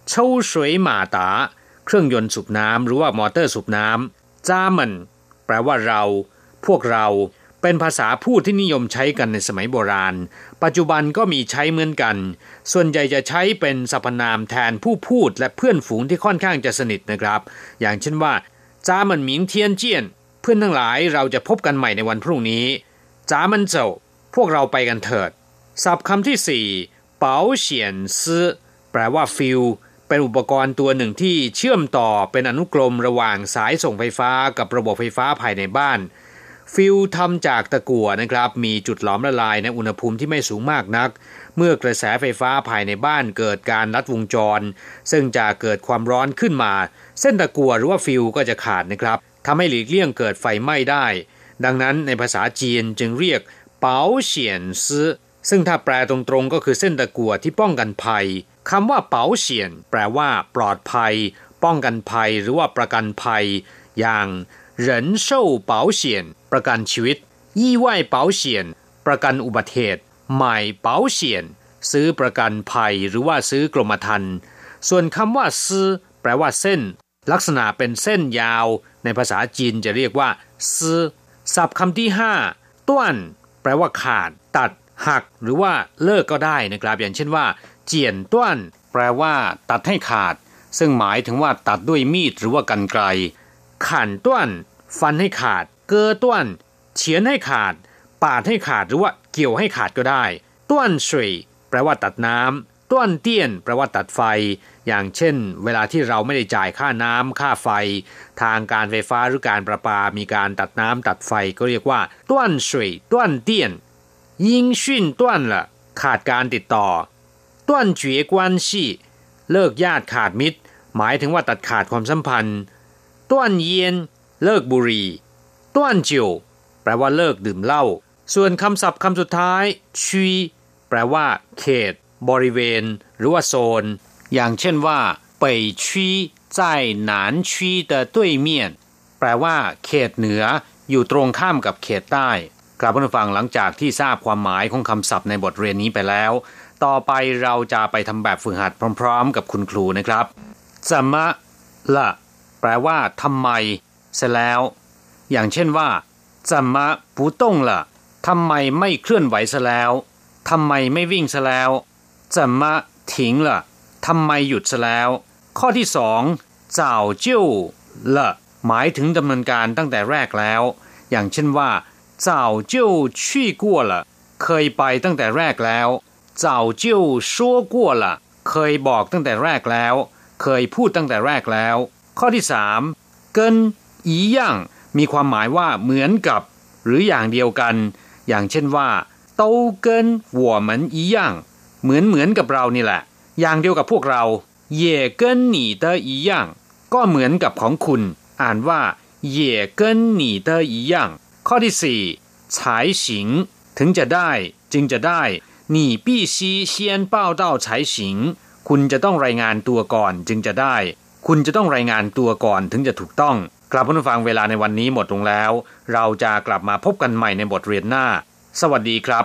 เช่าสวยหมาตา เครื่องยนต์สูบน้ำหรือว่ามอเตอร์สูบน้ำจ้ามันแปลว่าเรา พวกเราเป็นภาษาพูดที่นิยมใช้กันในสมัยโบราณ ปัจจุบันก็มีใช้เหมือนกัน ส่วนใหญ่จะใช้เป็นสรรพนามแทนผู้พูดและเพื่อนฝูงที่ค่อนข้างจะสนิทนะครับ อย่างเช่นว่า จ้ามันหมิงเทียนเจียน เพื่อนทั้งหลายเราจะพบกันใหม่ในวันพรุ่งนี้咱们走 พวกเราไปกันเถิดศัพท์คำที่สี่เป๋าเฉียนซื้อแปลว่าฟิลเป็นอุปกรณ์ตัวหนึ่งที่เชื่อมต่อเป็นอนุกรมระหว่างสายส่งไฟฟ้ากับระบบไฟฟ้าภายในบ้าน ฟิวส์ทำจากตะกั่วนะครับ มีจุดหลอมละลายในอุณหภูมิที่ไม่สูงมากนัก เมื่อกระแสไฟฟ้าภายในบ้านเกิดการลัดวงจร ซึ่งจะเกิดความร้อนขึ้นมา เส้นตะกัวหรือว่าฟิวก็จะขาดนะครับทำให้หลีกเลี่ยงเกิดไฟไหม้ได้ ดังนั้นในภาษาจีนจึงเรียกเปาเฉียนซื้อซึ่งถ้าแปลตรงๆก็คือเส้นตะกัวที่ป้องกันภัยคำว่าเปาเฉียนแปลว่า ปลอดภัย ป้องกันภัยหรือว่าประกันภัย อย่างเหรินเช่าเปาเฉียนประกันชีวิต ยี่ไหวเปาเฉียนประกันอุบัติเหตุหมาเปาเฉียนซื้อประกันภัยหรือว่าซื้อกรมธรรม์ส่วนคำว่าซื้อแปลว่าเส้น ลักษณะเป็นเส้นยาวในภาษาจีนจะเรียกว่าซื้อศัพท์คำที่ห้าต้วนแปลว่าขาด ตัด หัก หรือว่าเลิกก็ได้นะครับ อย่างเช่นว่า เจียนต้วนแปลว่า ตัดให้ขาด ซึ่งหมายถึงว่าตัดด้วยมีดหรือว่ากันไกลขันต้วนฟันให้ขาด เกอต้วนเฉียนให้ขาด ปาดให้ขาดหรือว่าเกี่ยวให้ขาดก็ได้ต้วนสวยแปลว่าตัดน้ำ ต้วนเตี้ยนแปลว่าตัดไฟ อย่างเช่น เวลาที่เราไม่ได้จ่ายค่าน้ำค่าไฟ ทางการไฟฟ้าหรือการประปา มีการตัดน้ำตัดไฟก็เรียกว่าต้วนสวยต้วนเตี้ยนยิงชุ่นต้วนละขาดการติดต่อต้วนเจียกวนชี่เลิกญาติขาดมิตร หมายถึงว่าตัดขาดความสัมพันธ์ต้วนเย็นเลิกบุหรี่ต้วนจิวแปลว่าเลิกดื่มเหล้าส่วนคำศัพท์คำสุดท้ายชีแปลว่า เขต บริเวณ หรือว่าโซน อย่างเช่นว่า北区在南区的对面แปลว่า เขตเหนือ อยู่ตรงข้ามกับเขตใต้กลับมาฟังหลังจากที่ทราบความหมายของคำศัพท์ในบทเรียนนี้ไปแล้ว ต่อไปเราจะไปทำแบบฝึกหัดพร้อม ๆ กับคุณครูนะครับ怎么ละแปลว่าทำไมเสร็จแล้ว อย่างเช่นว่า怎么不动了ทำไมไม่เคลื่อนไหวซะแล้วทำไมไม่วิ่งซะแล้ว 怎么停了ทำไมหยุดซะแล้ว ข้อที่สอง早就了หมายถึงดำเนินการตั้งแต่แรกแล้ว อย่างเช่นว่า早就去过了เคยไปตั้งแต่แรกแล้ว早就说过了เค เคยบอกตั้งแต่แรกแล้ว เคยพูดตั้งแต่แรกแล้ว ข้อที่สามเกินอีย่างมีความหมายว่าเหมือนกับ หรืออย่างเดียวกัน อย่างเช่นว่า都跟我们一样เหมือน เหมือนเหมือนกับเรานี่แหละ อย่างเดียวกับพวกเราเย่เกินหนีเตออีย่างก็เหมือนกับของคุณ อ่านว่าเย่เกินหนีเตออีย่างข้อที่สี่ฉายฉิง ถึงจะได้จึงจะได้หนี必须先ซี才行คุณจะต้องรายงานตัวก่อนจึงจะได้ คุณจะต้องรายงานตัวก่อนถึงจะถูกต้องกลับผู้ฟังเวลาในวันนี้หมดลงแล้ว เราจะกลับมาพบกันใหม่ในบทเรียนหน้า สวัสดีครับ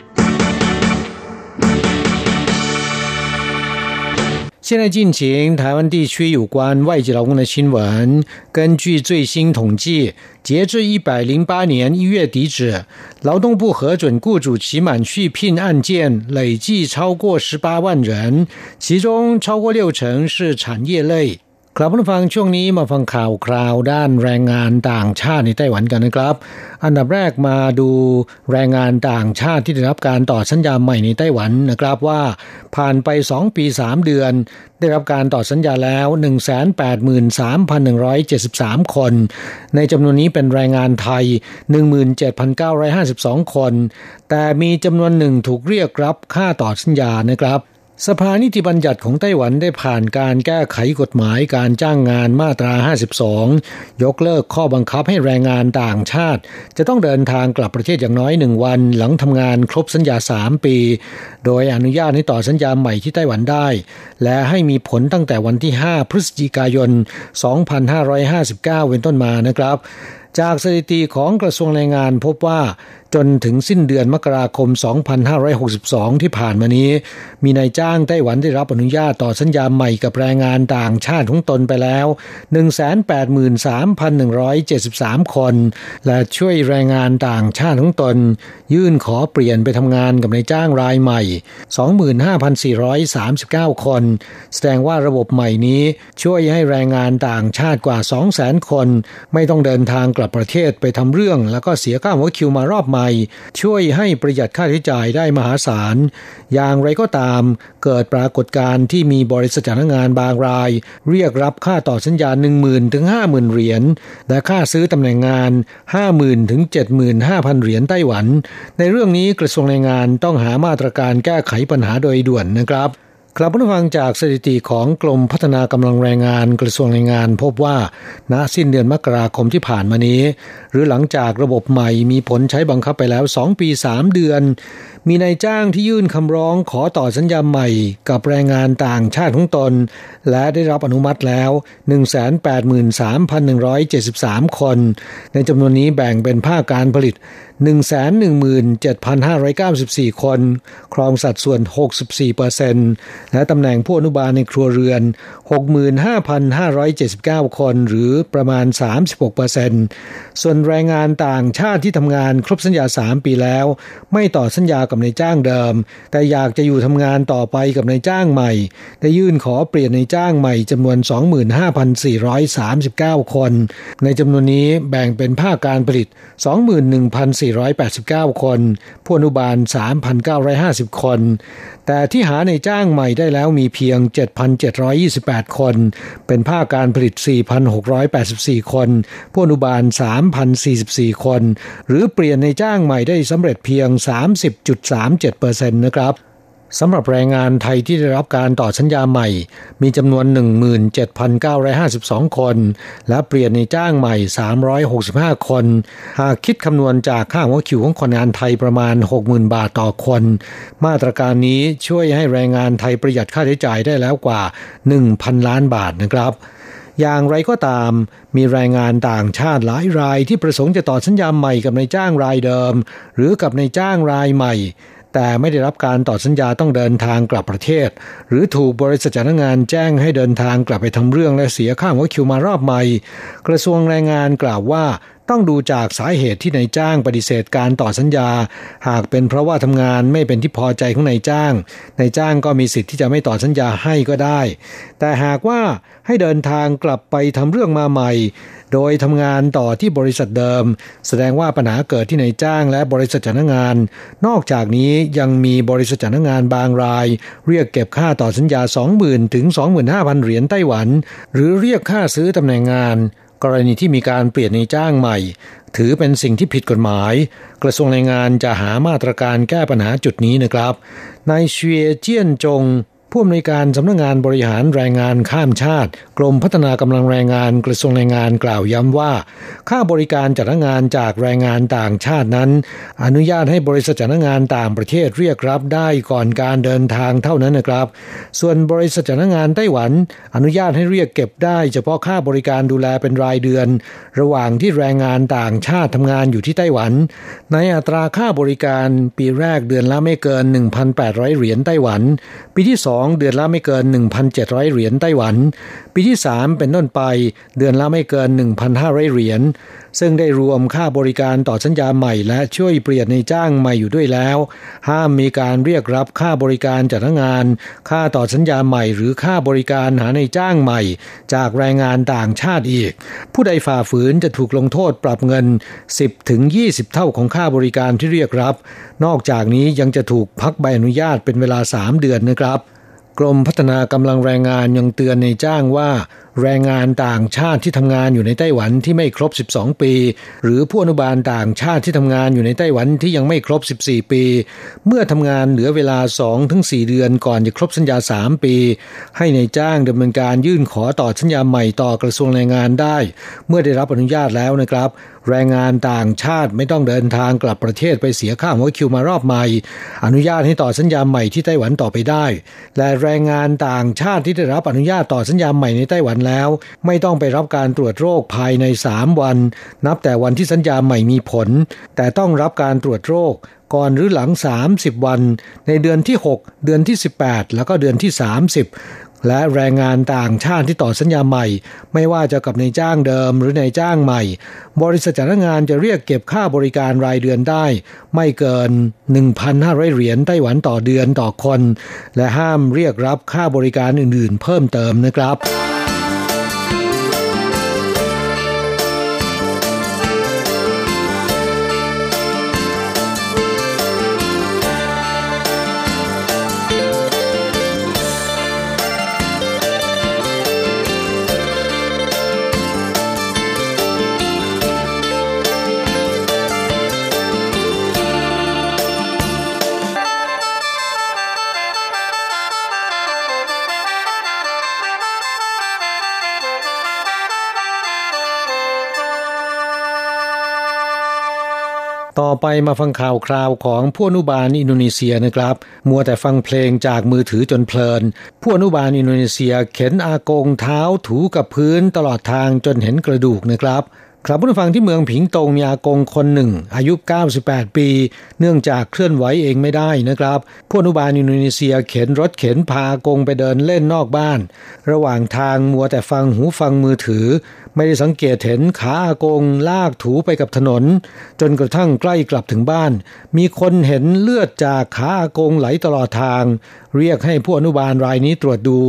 现在进行台湾地区有关外籍劳工的新闻。根据最新统计，截至一百零八年一月底止，劳动部核准雇主期满续聘案件累计超过十八万人，其中超过六成是产业类。 ครับผู้ฟังช่วงนี้มาฟังข่าวคราวด้านแรงงานต่างชาติในไต้หวันกันนะครับ อันดับแรกมาดูแรงงานต่างชาติที่ได้รับการต่อสัญญาใหม่ในไต้หวันนะครับว่าผ่านไป 2 ปี 3 เดือน ได้รับการต่อสัญญาแล้ว 183,173 คน ในจำนวนนี้เป็นแรงงานไทย 17,952 คน แต่มีจำนวนหนึ่งถูกเรียกรับค่าต่อสัญญานะครับ สภานิติบัญญัติของไต้หวันได้ผ่านการแก้ไขกฎหมายการจ้างงานมาตรา 52 ยกเลิกข้อบังคับให้แรงงานต่างชาติ จะต้องเดินทางกลับประเทศอย่างน้อยหนึ่งวัน หลังทำงานครบสัญญา 3 ปี โดยอนุญาตให้ต่อสัญญาใหม่ที่ไต้หวันได้ และให้มีผลตั้งแต่วันที่ 5 พฤศจิกายน 2559 เป็นต้นมานะครับ จากสถิติของกระทรวงแรงงานพบว่าจนถึงสิ้นเดือนมกราคม 2562 ที่ผ่านมานี้ มีนายจ้างไต้หวันได้รับอนุญาตต่อสัญญาใหม่กับแรงงานต่างชาติของตนไปแล้ว 183,173 คน และช่วยแรงงานต่างชาติของตน ยื่นขอเปลี่ยนไปทำงานกับนายจ้างรายใหม่ 25,439 คน แสดงว่าระบบใหม่นี้ช่วยให้แรงงานต่างชาติกว่า 200,000 คน ไม่ต้องเดินทางกลับประเทศไปทำเรื่อง แล้วก็เสียค่าหัวคิวมารอบใหม่ ช่วยให้ประหยัดค่าใช้จ่ายได้มหาศาล อย่างไรก็ตาม เกิดปรากฏการณ์ที่มีบริษัทจ้างงานบางราย เรียกรับค่าต่อสัญญา 1 0,000 ถึง 50,000 เหรียญและค่าซื้อตำแหน่งงาน 50,000 ถึง 75,000 เหรียญไต้หวัน ในเรื่องนี้กระทรวงแรงงานต้องหามาตรการแก้ไขปัญหาโดยด่วนนะครับ ครับผู้ฟังจากสถิติของกรมพัฒนากำลังแรงงานกระทรวงแรงงาน พบว่าณสิ้นเดือนมกราคมที่ผ่านมานี้ หรือหลังจากระบบใหม่มีผลใช้บังคับไปแล้ว 2 ปี 3 เดือน มีนายจ้างที่ยื่นคำร้องขอต่อสัญญาใหม่กับแรงงานต่างชาติของตน และได้รับอนุมัติแล้ว 183,173 คน ในจำนวนนี้แบ่งเป็นภาคการผลิต 117,594 คน ครองสัดส่วน 64%และตำแหน่งผู้อนุบาลในครัวเรือน 65,579 คน หรือประมาณ 36%ส่วนแรงงานต่างชาติที่ทำงานครบสัญญา 3 ปีแล้ว ไม่ต่อสัญญากับนายจ้างเดิม แต่อยากจะอยู่ทำงานต่อไปกับนายจ้างใหม่ ได้ยื่นขอเปลี่ยนนายจ้างใหม่จำนวน 25,439 คน ในจำนวนนี้แบ่งเป็นภาคการผลิต 21,400 489 คน ผู้อนุบาล 3,950 คน แต่ที่หาในจ้างใหม่ได้แล้วมีเพียง 7,728 คน เป็นภาคการผลิต 4,684 คน ผู้อนุบาล 3,044 คน หรือเปลี่ยนในจ้างใหม่ได้สำเร็จเพียง 30.37%นะครับ สำหรับแรงงานไทยที่ได้รับการต่อสัญญาใหม่ มีจำนวน 17,952 คน และเปลี่ยนในจ้างใหม่ 365 คน หากคิดคำนวณจากค่าหัวคิวของคนงานไทยประมาณ 60,000 บาทต่อคน มาตรการนี้ช่วยให้แรงงานไทยประหยัดค่าใช้จ่ายได้แล้วกว่า 1,000 ล้านบาทนะครับอย่างไรก็ตาม มีแรงงานต่างชาติหลายรายที่ประสงค์จะต่อสัญญาใหม่กับนายจ้างรายเดิม หรือกับนายจ้างรายใหม่ แต่ไม่ได้รับการต่อสัญญาต้องเดินทางกลับประเทศ หรือถูกบริษัทจ้างงานแจ้งให้เดินทางกลับไปทำเรื่องและเสียค่าหัวคิวมารอบใหม่ กระทรวงแรงงานกล่าวว่า ต้องดูจากสาเหตุที่นายจ้างปฏิเสธการต่อสัญญา หากเป็นเพราะว่าทำงานไม่เป็นที่พอใจของนายจ้างนายจ้างก็มีสิทธิ์ที่จะไม่ต่อสัญญาให้ก็ได้ แต่หากว่าให้เดินทางกลับไปทำเรื่องมาใหม่ โดยทำงานต่อที่บริษัทเดิม แสดงว่าปัญหาเกิดที่นายจ้างและบริษัทจ้างงาน นอกจากนี้ยังมีบริษัทจ้างงานบางราย เรียกเก็บค่าต่อสัญญา 20,000 ถึง 25,000 เหรียญไต้หวัน หรือเรียกค่าซื้อตำแหน่งงาน กรณีที่มีการเปลี่ยนในจ้างใหม่ ถือเป็นสิ่งที่ผิดกฎหมาย กระทรวงแรงงานจะหามาตรการแก้ปัญหาจุดนี้นะครับนายเชียเจี้ยนจง ผู้อำนวยการสำนักงงานบริหารแรงงานข้ามชาติ กรมพัฒนากำลังแรงงานกระทรวงแรงงานกล่าวย้ำว่า ค่าบริการจัดงานจากแรงงานต่างชาตินั้น อนุญาตให้บริษัทจัดงานต่างประเทศเรียกรับได้ก่อนการเดินทางเท่านั้นนะครับ ส่วนบริษัทจัดงานไต้หวัน อนุญาตให้เรียกเก็บได้ เฉพาะค่าบริการดูแลเป็นรายเดือน ระหว่างที่แรงงานต่างชาติทำงานอยู่ที่ไต้หวัน ในอัตราค่าบริการปีแรกเดือนละไม่เกิน 1,800 เหรียญไต้หวัน ปีที่2เดือนละไม่เกิน 1,700 เหรียญไต้หวัน ปีที่ 3 เป็นต้นไปเดือนละไม่เกิน 1,500 เหรียญ ซึ่งได้รวมค่าบริการต่อสัญญาใหม่และช่วยเปลี่ยนในจ้างใหม่อยู่ด้วยแล้ว ห้ามมีการเรียกรับค่าบริการจัดงาน ค่าต่อสัญญาใหม่หรือค่าบริการหาในจ้างใหม่ จากแรงงานต่างชาติอีก ผู้ใดฝ่าฝืนจะถูกลงโทษปรับเงิน 10ถึง20 เท่าของค่าบริการที่เรียกรับ นอกจากนี้ยังจะถูกพักใบอนุญาตเป็นเวลา 3 เดือนนะครับ กรมพัฒนากำลังแรงงานยังเตือนในจ้างว่า แรงงานต่างชาติที่ทำงานอยู่ในไต้หวันที่ไม่ครบ 12 ปี หรือผู้อนุบาลต่างชาติที่ทำงานอยู่ในไต้หวันที่ยังไม่ครบ 14 ปี เมื่อทำงานเหลือเวลา 2-4 เดือนก่อนจะครบสัญญา 3 ปี ให้ในจ้างดำเนินการยื่นขอต่อสัญญาใหม่ต่อกระทรวงแรงงานได้ เมื่อได้รับอนุญาตแล้วนะครับ แรงงานต่างชาติไม่ต้องเดินทางกลับประเทศไปเสียค่าหัวคิวมารอบใหม่ อนุญาตให้ต่อสัญญาใหม่ที่ไต้หวันต่อไปได้ และแรงงานต่างชาติที่ได้รับอนุญาตต่อสัญญาใหม่ในไต้หวันแล้วไม่ต้องไปรับการตรวจโรคภายใน 3 วัน นับแต่วันที่สัญญาใหม่มีผล แต่ต้องรับการตรวจโรคก่อนหรือหลัง 30 วัน ในเดือนที่ 6 เดือนที่ 18 แล้วก็เดือนที่ 30 และแรงงานต่างชาติที่ต่อสัญญาใหม่ ไม่ว่าจะกับในจ้างเดิมหรือในจ้างใหม่ บริษัทจ้างงานจะเรียกเก็บค่าบริการรายเดือนได้ ไม่เกิน 1,500 เหรียญไต้หวันต่อเดือนต่อคน และห้ามเรียกรับค่าบริการอื่น ๆ เพิ่มเติมนะครับ ต่อไปมาฟังข่าวคราวของผู้อนุบาลอินโดนีเซียนะครับ มัวแต่ฟังเพลงจากมือถือจนเพลิน ผู้อนุบาลอินโดนีเซียเข็นอากงเท้าถูกับพื้นตลอดทางจนเห็นกระดูกนะครับครับผู้ฟังที่เมืองผิงตงมีอากงคนหนึ่ง อายุ 98 ปี เนื่องจากเคลื่อนไหวเองไม่ได้นะครับผู้อนุบาลอินโดนีเซียเข็นรถเข็นพาอากงไปเดินเล่นนอกบ้าน ระหว่างทางมัวแต่ฟังหูฟังมือถือไม่ได้สังเกตเห็นขาอากงลากถูไปกับถนน จนกระทั่งใกล้กลับถึงบ้าน มีคนเห็นเลือดจากขาอากงไหลตลอดทาง เรียกให้ผู้อนุบาลรายนี้ตรวจดู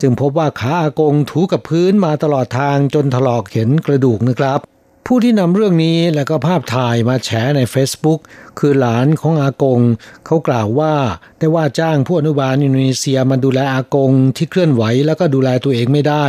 จึงพบว่าขาอากงถูกับพื้นมาตลอดทางจนถลอกเห็นกระดูกนะครับ ผู้ที่นำเรื่องนี้และก็ภาพถ่ายมาแฉใน Facebook คือหลานของอากง เขากล่าวว่าได้ว่าจ้างผู้อนุบาลอินโดนีเซียมาดูแลอากงที่เคลื่อนไหวแล้วก็ดูแลตัวเองไม่ได้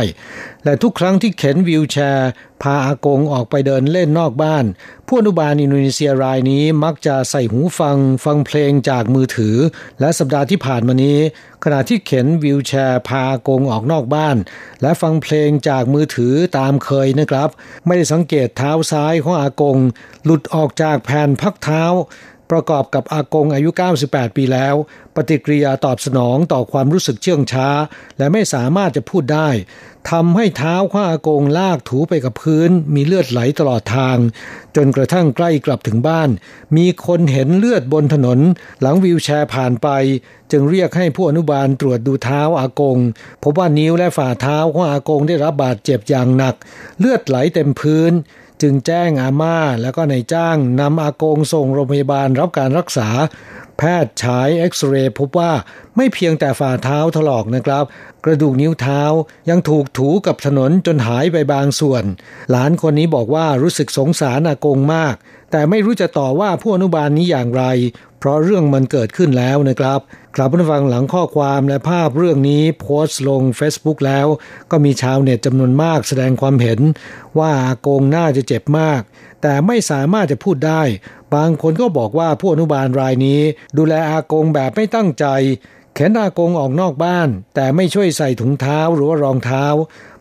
และทุกครั้งที่เข็นวิวแชร์ พาอากงออกไปเดินเล่นนอกบ้าน ผู้อนุบาลอินโดนีเซียรายนี้มักจะใส่หูฟังฟังเพลงจากมือถือ และสัปดาห์ที่ผ่านมานี้ ขณะที่เข็นวิวแชร์พาอากงออกนอกบ้าน และฟังเพลงจากมือถือตามเคยนะครับ ไม่ได้สังเกตเท้าซ้ายของอากง หลุดออกจากแผ่นพักเท้า ประกอบกับอากงอายุ 98 ปีแล้ว ปฏิกิริยาตอบสนองต่อความรู้สึกเชื่องช้า และไม่สามารถจะพูดได้ทำให้เท้าข้าอากงลากถูไปกับพื้น มีเลือดไหลตลอดทาง จนกระทั่งใกล้กลับถึงบ้าน มีคนเห็นเลือดบนถนน หลังวิวแชร์ผ่านไป จึงเรียกให้ผู้อนุบาลตรวจดูเท้าอากงพบว่านิ้วและฝ่าเท้าของอากงได้รับบาดเจ็บอย่างหนัก เลือดไหลเต็มพื้น จึงแจ้งอาม่าแล้วก็นายจ้างนำอากงส่งโรงพยาบาลรับการรักษา แพทย์ฉายเอ็กซเรย์พบว่าไม่เพียงแต่ฝ่าเท้าถลอกนะครับ กระดูกนิ้วเท้ายังถูกถูกับถนนจนหายไปบางส่วน หลานคนนี้บอกว่ารู้สึกสงสารอากงมาก แต่ไม่รู้จะต่อว่าผู้อนุบาลนี้อย่างไร เพราะเรื่องมันเกิดขึ้นแล้วนะครับกลับมาฟังหลังข้อความและภาพเรื่องนี้โพสต์ลง Facebook แล้ว ก็มีชาวเน็ตจำนวนมากแสดงความเห็น ว่าอากงน่าจะเจ็บมาก แต่ไม่สามารถจะพูดได้ บางคนก็บอกว่าผู้อนุบาลรายนี้ ดูแลอากงแบบไม่ตั้งใจเข็นอากงออกนอกบ้าน แต่ไม่ช่วยใส่ถุงเท้าหรือว่ารองเท้า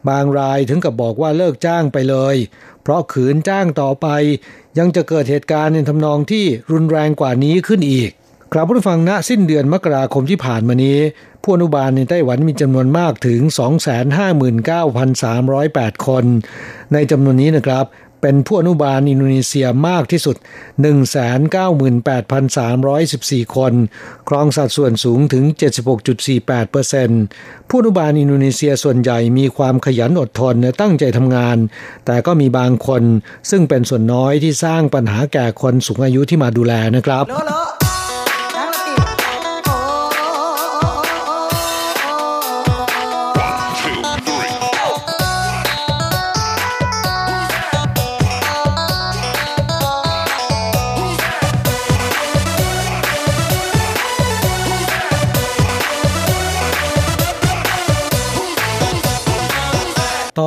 บางรายถึงกับบอกว่าเลิกจ้างไปเลย เพราะขืนจ้างต่อไป ยังจะเกิดเหตุการณ์ในทำนองที่รุนแรงกว่านี้ขึ้นอีกกลับผู้ฟังณสิ้นเดือนมกราคมที่ผ่านมานี้ ผู้อนุบาลในไต้หวันมีจำนวนมากถึง 259,308 คน ในจำนวนนี้นะครับ เป็นผู้อนุบาลอินโดนีเซียมากที่สุด 198,314 คน ครองสัดส่วนสูงถึง 76.48%ผู้อนุบาลอินโดนีเซียส่วนใหญ่มีความขยันอดทนและตั้งใจทำงาน แต่ก็มีบางคนซึ่งเป็นส่วนน้อยที่สร้างปัญหาแก่คนสูงอายุที่มาดูแลนะครับ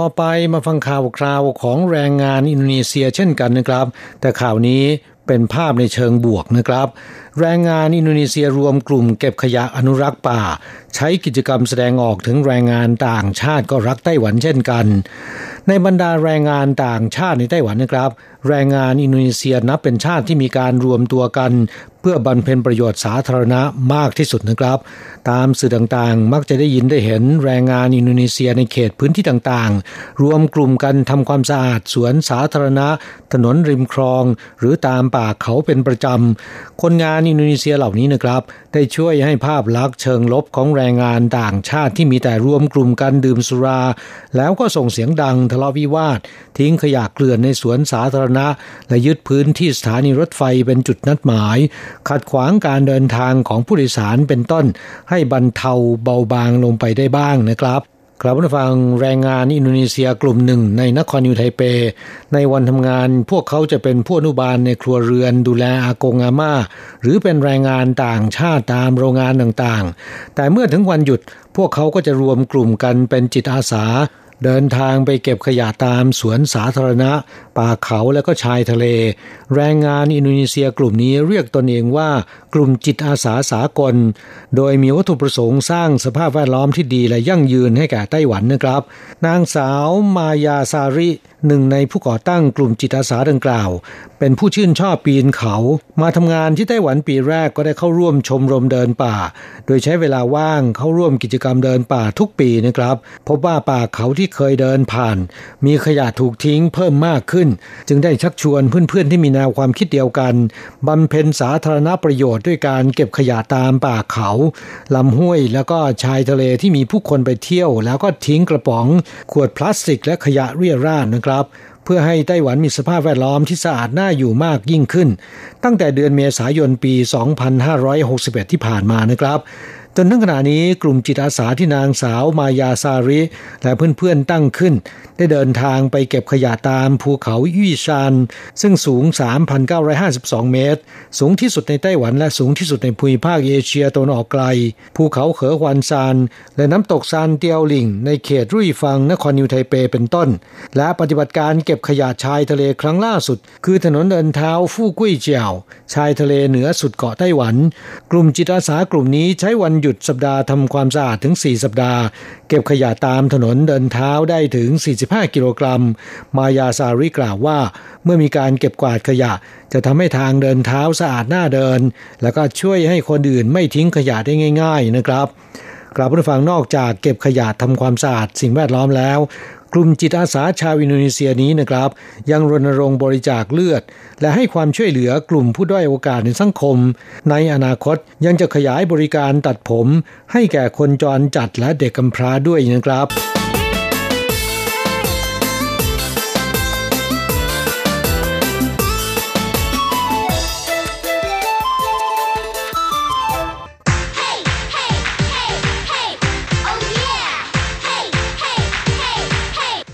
อไปมาฟังข่าวคราวของแรงงานอินโดนีเซียเช่นกันนะครับ แต่ข่าวนี้เป็นภาพในเชิงบวกนะครับ แรงงานอินโดนีเซียรวมกลุ่มเก็บขยะอนุรักษ์ป่า ใช้กิจกรรมแสดงออกถึงแรงงานต่างชาติก็รักไต้หวันเช่นกัน ในบรรดาแรงงานต่างชาติในไต้หวันนะครับ แรงงานอินโดนีเซียนับเป็นชาติที่มีการรวมตัวกัน เพื่อบำเพ็ญประโยชน์สาธารณะมากที่สุดนะครับ ตามสื่อต่างๆ มักจะได้ยินได้เห็นแรงงานอินโดนีเซียในเขตพื้นที่ต่างๆ รวมกลุ่มกันทำความสะอาดสวนสาธารณะ ถนนริมคลอง หรือตามป่าเขาเป็นประจำคนงานอินโดนีเซียเหล่านี้นะครับ ได้ช่วยให้ภาพลักษณ์เชิงลบของแรงงานต่างชาติที่มีแต่รวมกลุ่มกันดื่มสุรา แล้วก็ส่งเสียงดังทะเลาะวิวาท ทิ้งขยะเกลื่อนในสวนสาธารณะ และยึดพื้นที่สถานีรถไฟเป็นจุดนัดหมาย ขัดขวางการเดินทางของผู้โดยสารเป็นต้น ให้บรรเทาเบาบางลงไปได้บ้างนะครับ กลับมาฟังแรงงานอินโดนีเซียกลุ่มหนึ่งในนครนิวไทเป ในวันทำงาน พวกเขาจะเป็นผู้อนุบาลในครัวเรือนดูแลอากงอาม่า หรือเป็นแรงงานต่างชาติตามโรงงานต่างๆ แต่เมื่อถึงวันหยุด พวกเขาก็จะรวมกลุ่มกันเป็นจิตอาสา เดินทางไปเก็บขยะตามสวนสาธารณะ ป่าเขาและก็ชายทะเล แรงงานอินโดนีเซียกลุ่มนี้เรียกตนเองว่ากลุ่มจิตอาสาสากล โดยมีวัตถุประสงค์สร้างสภาพแวดล้อมที่ดีและยั่งยืนให้แก่ไต้หวันนะครับ นางสาวมายาซาริหนึ่งในผู้ก่อตั้งกลุ่มจิตอาสาดังกล่าว เป็นผู้ชื่นชอบปีนเขา มาทำงานที่ไต้หวันปีแรกก็ได้เข้าร่วมชมรมเดินป่า โดยใช้เวลาว่างเข้าร่วมกิจกรรมเดินป่าทุกปีนะครับ พบว่าป่าเขาที่เคยเดินผ่าน มีขยะถูกทิ้งเพิ่มมากขึ้นจึงได้ชักชวนเพื่อนๆที่มีแนวความคิดเดียวกันบำเพ็ญสาธารณประโยชน์ด้วยการเก็บขยะตามป่าเขาลำห้วยแล้วก็ชายทะเลที่มีผู้คนไปเที่ยว แล้วก็ทิ้งกระป๋อง ขวดพลาสติกและขยะเรี่ยราดนะครับเพื่อให้ไต้หวันมีสภาพแวดล้อมที่สะอาดน่าอยู่มากยิ่งขึ้น ตั้งแต่เดือนเมษายนปี 2561 ที่ผ่านมานะครับ จนถึงขณะนี้กลุ่มจิตอาสาที่นางสาวมายาซาริ และเพื่อนๆตั้งขึ้น ได้เดินทางไปเก็บขยะตามภูเขายี่ชานซึ่งสูง 3,952 เมตร สูงที่สุดในไต้หวันและสูงที่สุดในภูมิภาคเอเชียตะวันออกไกล ภูเขาเขอฮวนซาน และน้ำตกซานเตียวหลิง ในเขตรุ่ยฟังนครนิวไทเปเป็นต้น และปฏิบัติการเก็บขยะชายทะเลครั้งล่าสุด คือถนนเดินเท้าฟู่กุ้ยเจียวชายทะเลเหนือสุดเกาะไต้หวัน กลุ่มจิตอาสากลุ่มนี้ใช้วันหหยุดสัปดาห์ทำความสะอาดถึง 4 สัปดาห์ เก็บขยะตามถนนเดินเท้าได้ถึง 45 กิโลกรัม มายาซาริกล่าวว่า เมื่อมีการเก็บกวาดขยะ จะทำให้ทางเดินเท้าสะอาดหน้าเดิน แล้วก็ช่วยให้คนอื่นไม่ทิ้งขยะได้ง่าย ๆนะครับกล่าวผู้ฟังนอกจากเก็บขยะทำความสะอาดสิ่งแวดล้อมแล้ว กลุ่มจิตอาสาชาวอินโดนีเซียนี้นะครับ ยังรณรงค์บริจาคเลือด และให้ความช่วยเหลือกลุ่มผู้ด้อยโอกาสในสังคม ในอนาคตยังจะขยายบริการตัดผม ให้แก่คนจรจัดและเด็กกำพร้าด้วยนะครับ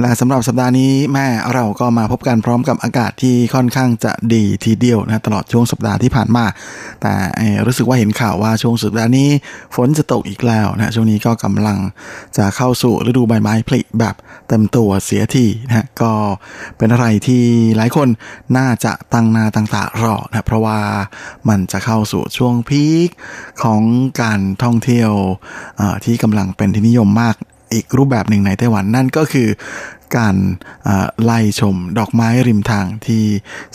และสำหรับสัปดาห์นี้แม่เราก็มาพบกันพร้อมกับอากาศที่ค่อนข้างจะดีทีเดียวนะตลอดช่วงสัปดาห์ที่ผ่านมา แต่รู้สึกว่าเห็นข่าวว่าช่วงสัปดาห์นี้ฝนจะตกอีกแล้วนะช่วงนี้ก็กำลังจะเข้าสู่ฤดูใบไม้ผลิแบบเต็มตัวเสียทีนะก็เป็นอะไรที่หลายคนน่าจะตั้งหน้าตั้งตารอนะเพราะว่ามันจะเข้าสู่ช่วงพีคของการท่องเที่ยวที่กำลังเป็นที่นิยมมาก อีกรูปแบบหนึ่งในไต้หวันนั่นก็คือการไล่ชมดอกไม้ริมทางที่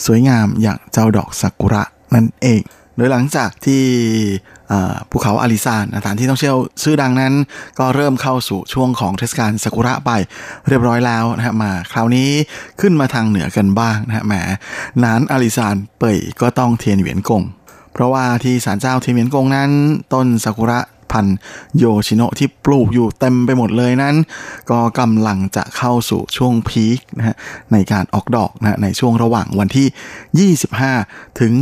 สวยงามอย่างเจ้าดอกซากุระนั่นเอง โดยหลังจากที่ภูเขาอาริซานสถานที่ท่องเที่ยวชื่อดังนั้น ก็เริ่มเข้าสู่ช่วงของเทศกาลซากุระไปเรียบร้อยแล้วนะฮะมา คราวนี้ขึ้นมาทางเหนือกันบ้างนะฮะแหมนานอาริซานเป่ยก็ต้องเทียนเหวียนกงเพราะว่าที่ศาลเจ้าเทียนเหวียนกงนั้น ต้นซากุระ พันธุ์โยชิโนะที่ปลูกอยู่เต็มไปหมดเลยนั้น ก็กำลังจะเข้าสู่ช่วงพีคนะฮะในการออกดอกนะในช่วงระหว่างวันที่ 25 ถึง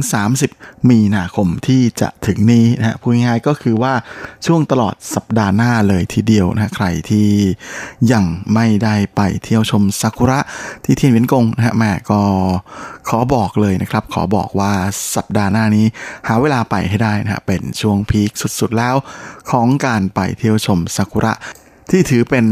30 มีนาคมที่จะถึงนี้นะฮะพูดง่ายๆก็คือว่าช่วงตลอดสัปดาห์หน้าเลยทีเดียวนะใครที่ยังไม่ได้ไปเที่ยวชมซากุระที่เทียนเวียนกงนะฮะแม่ก็ ขอบอกเลยนะครับ ขอบอกว่าสัปดาห์หน้านี้ หาเวลาไปให้ได้นะฮะเป็นช่วงพีคสุดๆแล้ว ของการไปเที่ยวชมซากุระ ที่ถือเป็น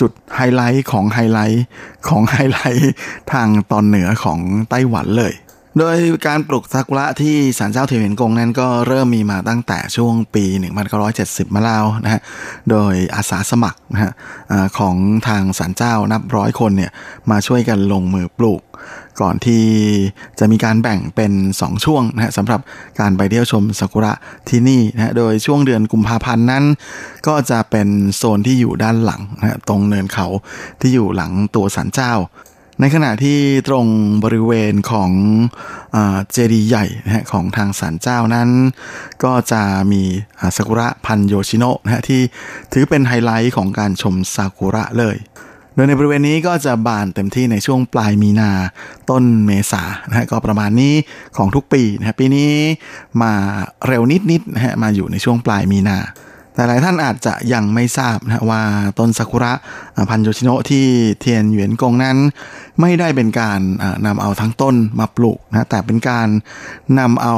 จุดไฮไลท์ของไฮไลท์ของไฮไลท์ทางตอนเหนือของไต้หวันเลย โดยการปลูกซากุระที่ศาลเจ้าเทียเหวียนกงนั้นก็เริ่มมีมาตั้งแต่ช่วงปี 1970 มาแล้วนะฮะ โดยอาสาสมัครนะฮะของทางศาลเจ้านับร้อยคนเนี่ยมาช่วยกันลงมือปลูก ก่อนที่จะมีการแบ่งเป็น 2 ช่วงนะฮะสำหรับการไปเที่ยวชมซากุระที่นี่นะโดยช่วงเดือนกุมภาพันธ์นั้น ก็จะเป็นโซนที่อยู่ด้านหลังนะตรงเนินเขาที่อยู่หลังตัวศาลเจ้า ในขณะที่ตรงบริเวณของเจดีย์ใหญ่นะฮะของทางศาลเจ้านั้น ก็จะมีซากุระพันโยชิโนะนะฮะที่ถือเป็นไฮไลท์ของการชมซากุระเลย โดยในบริเวณนี้ก็จะบานเต็มที่ในช่วงปลายมีนาต้นเมษานะฮะก็ประมาณนี้ของทุกปีนะฮะปีนี้มาเร็วนิดๆนะฮะมาอยู่ในช่วงปลายมีนา หลายท่านอาจจะยังไม่ทราบนะว่าต้นซากุระพันโยชิโนะที่เทียนเหวียนกงนั้น ไม่ได้เป็นการนำเอาทั้งต้นมาปลูกนะแต่เป็นการนำเอา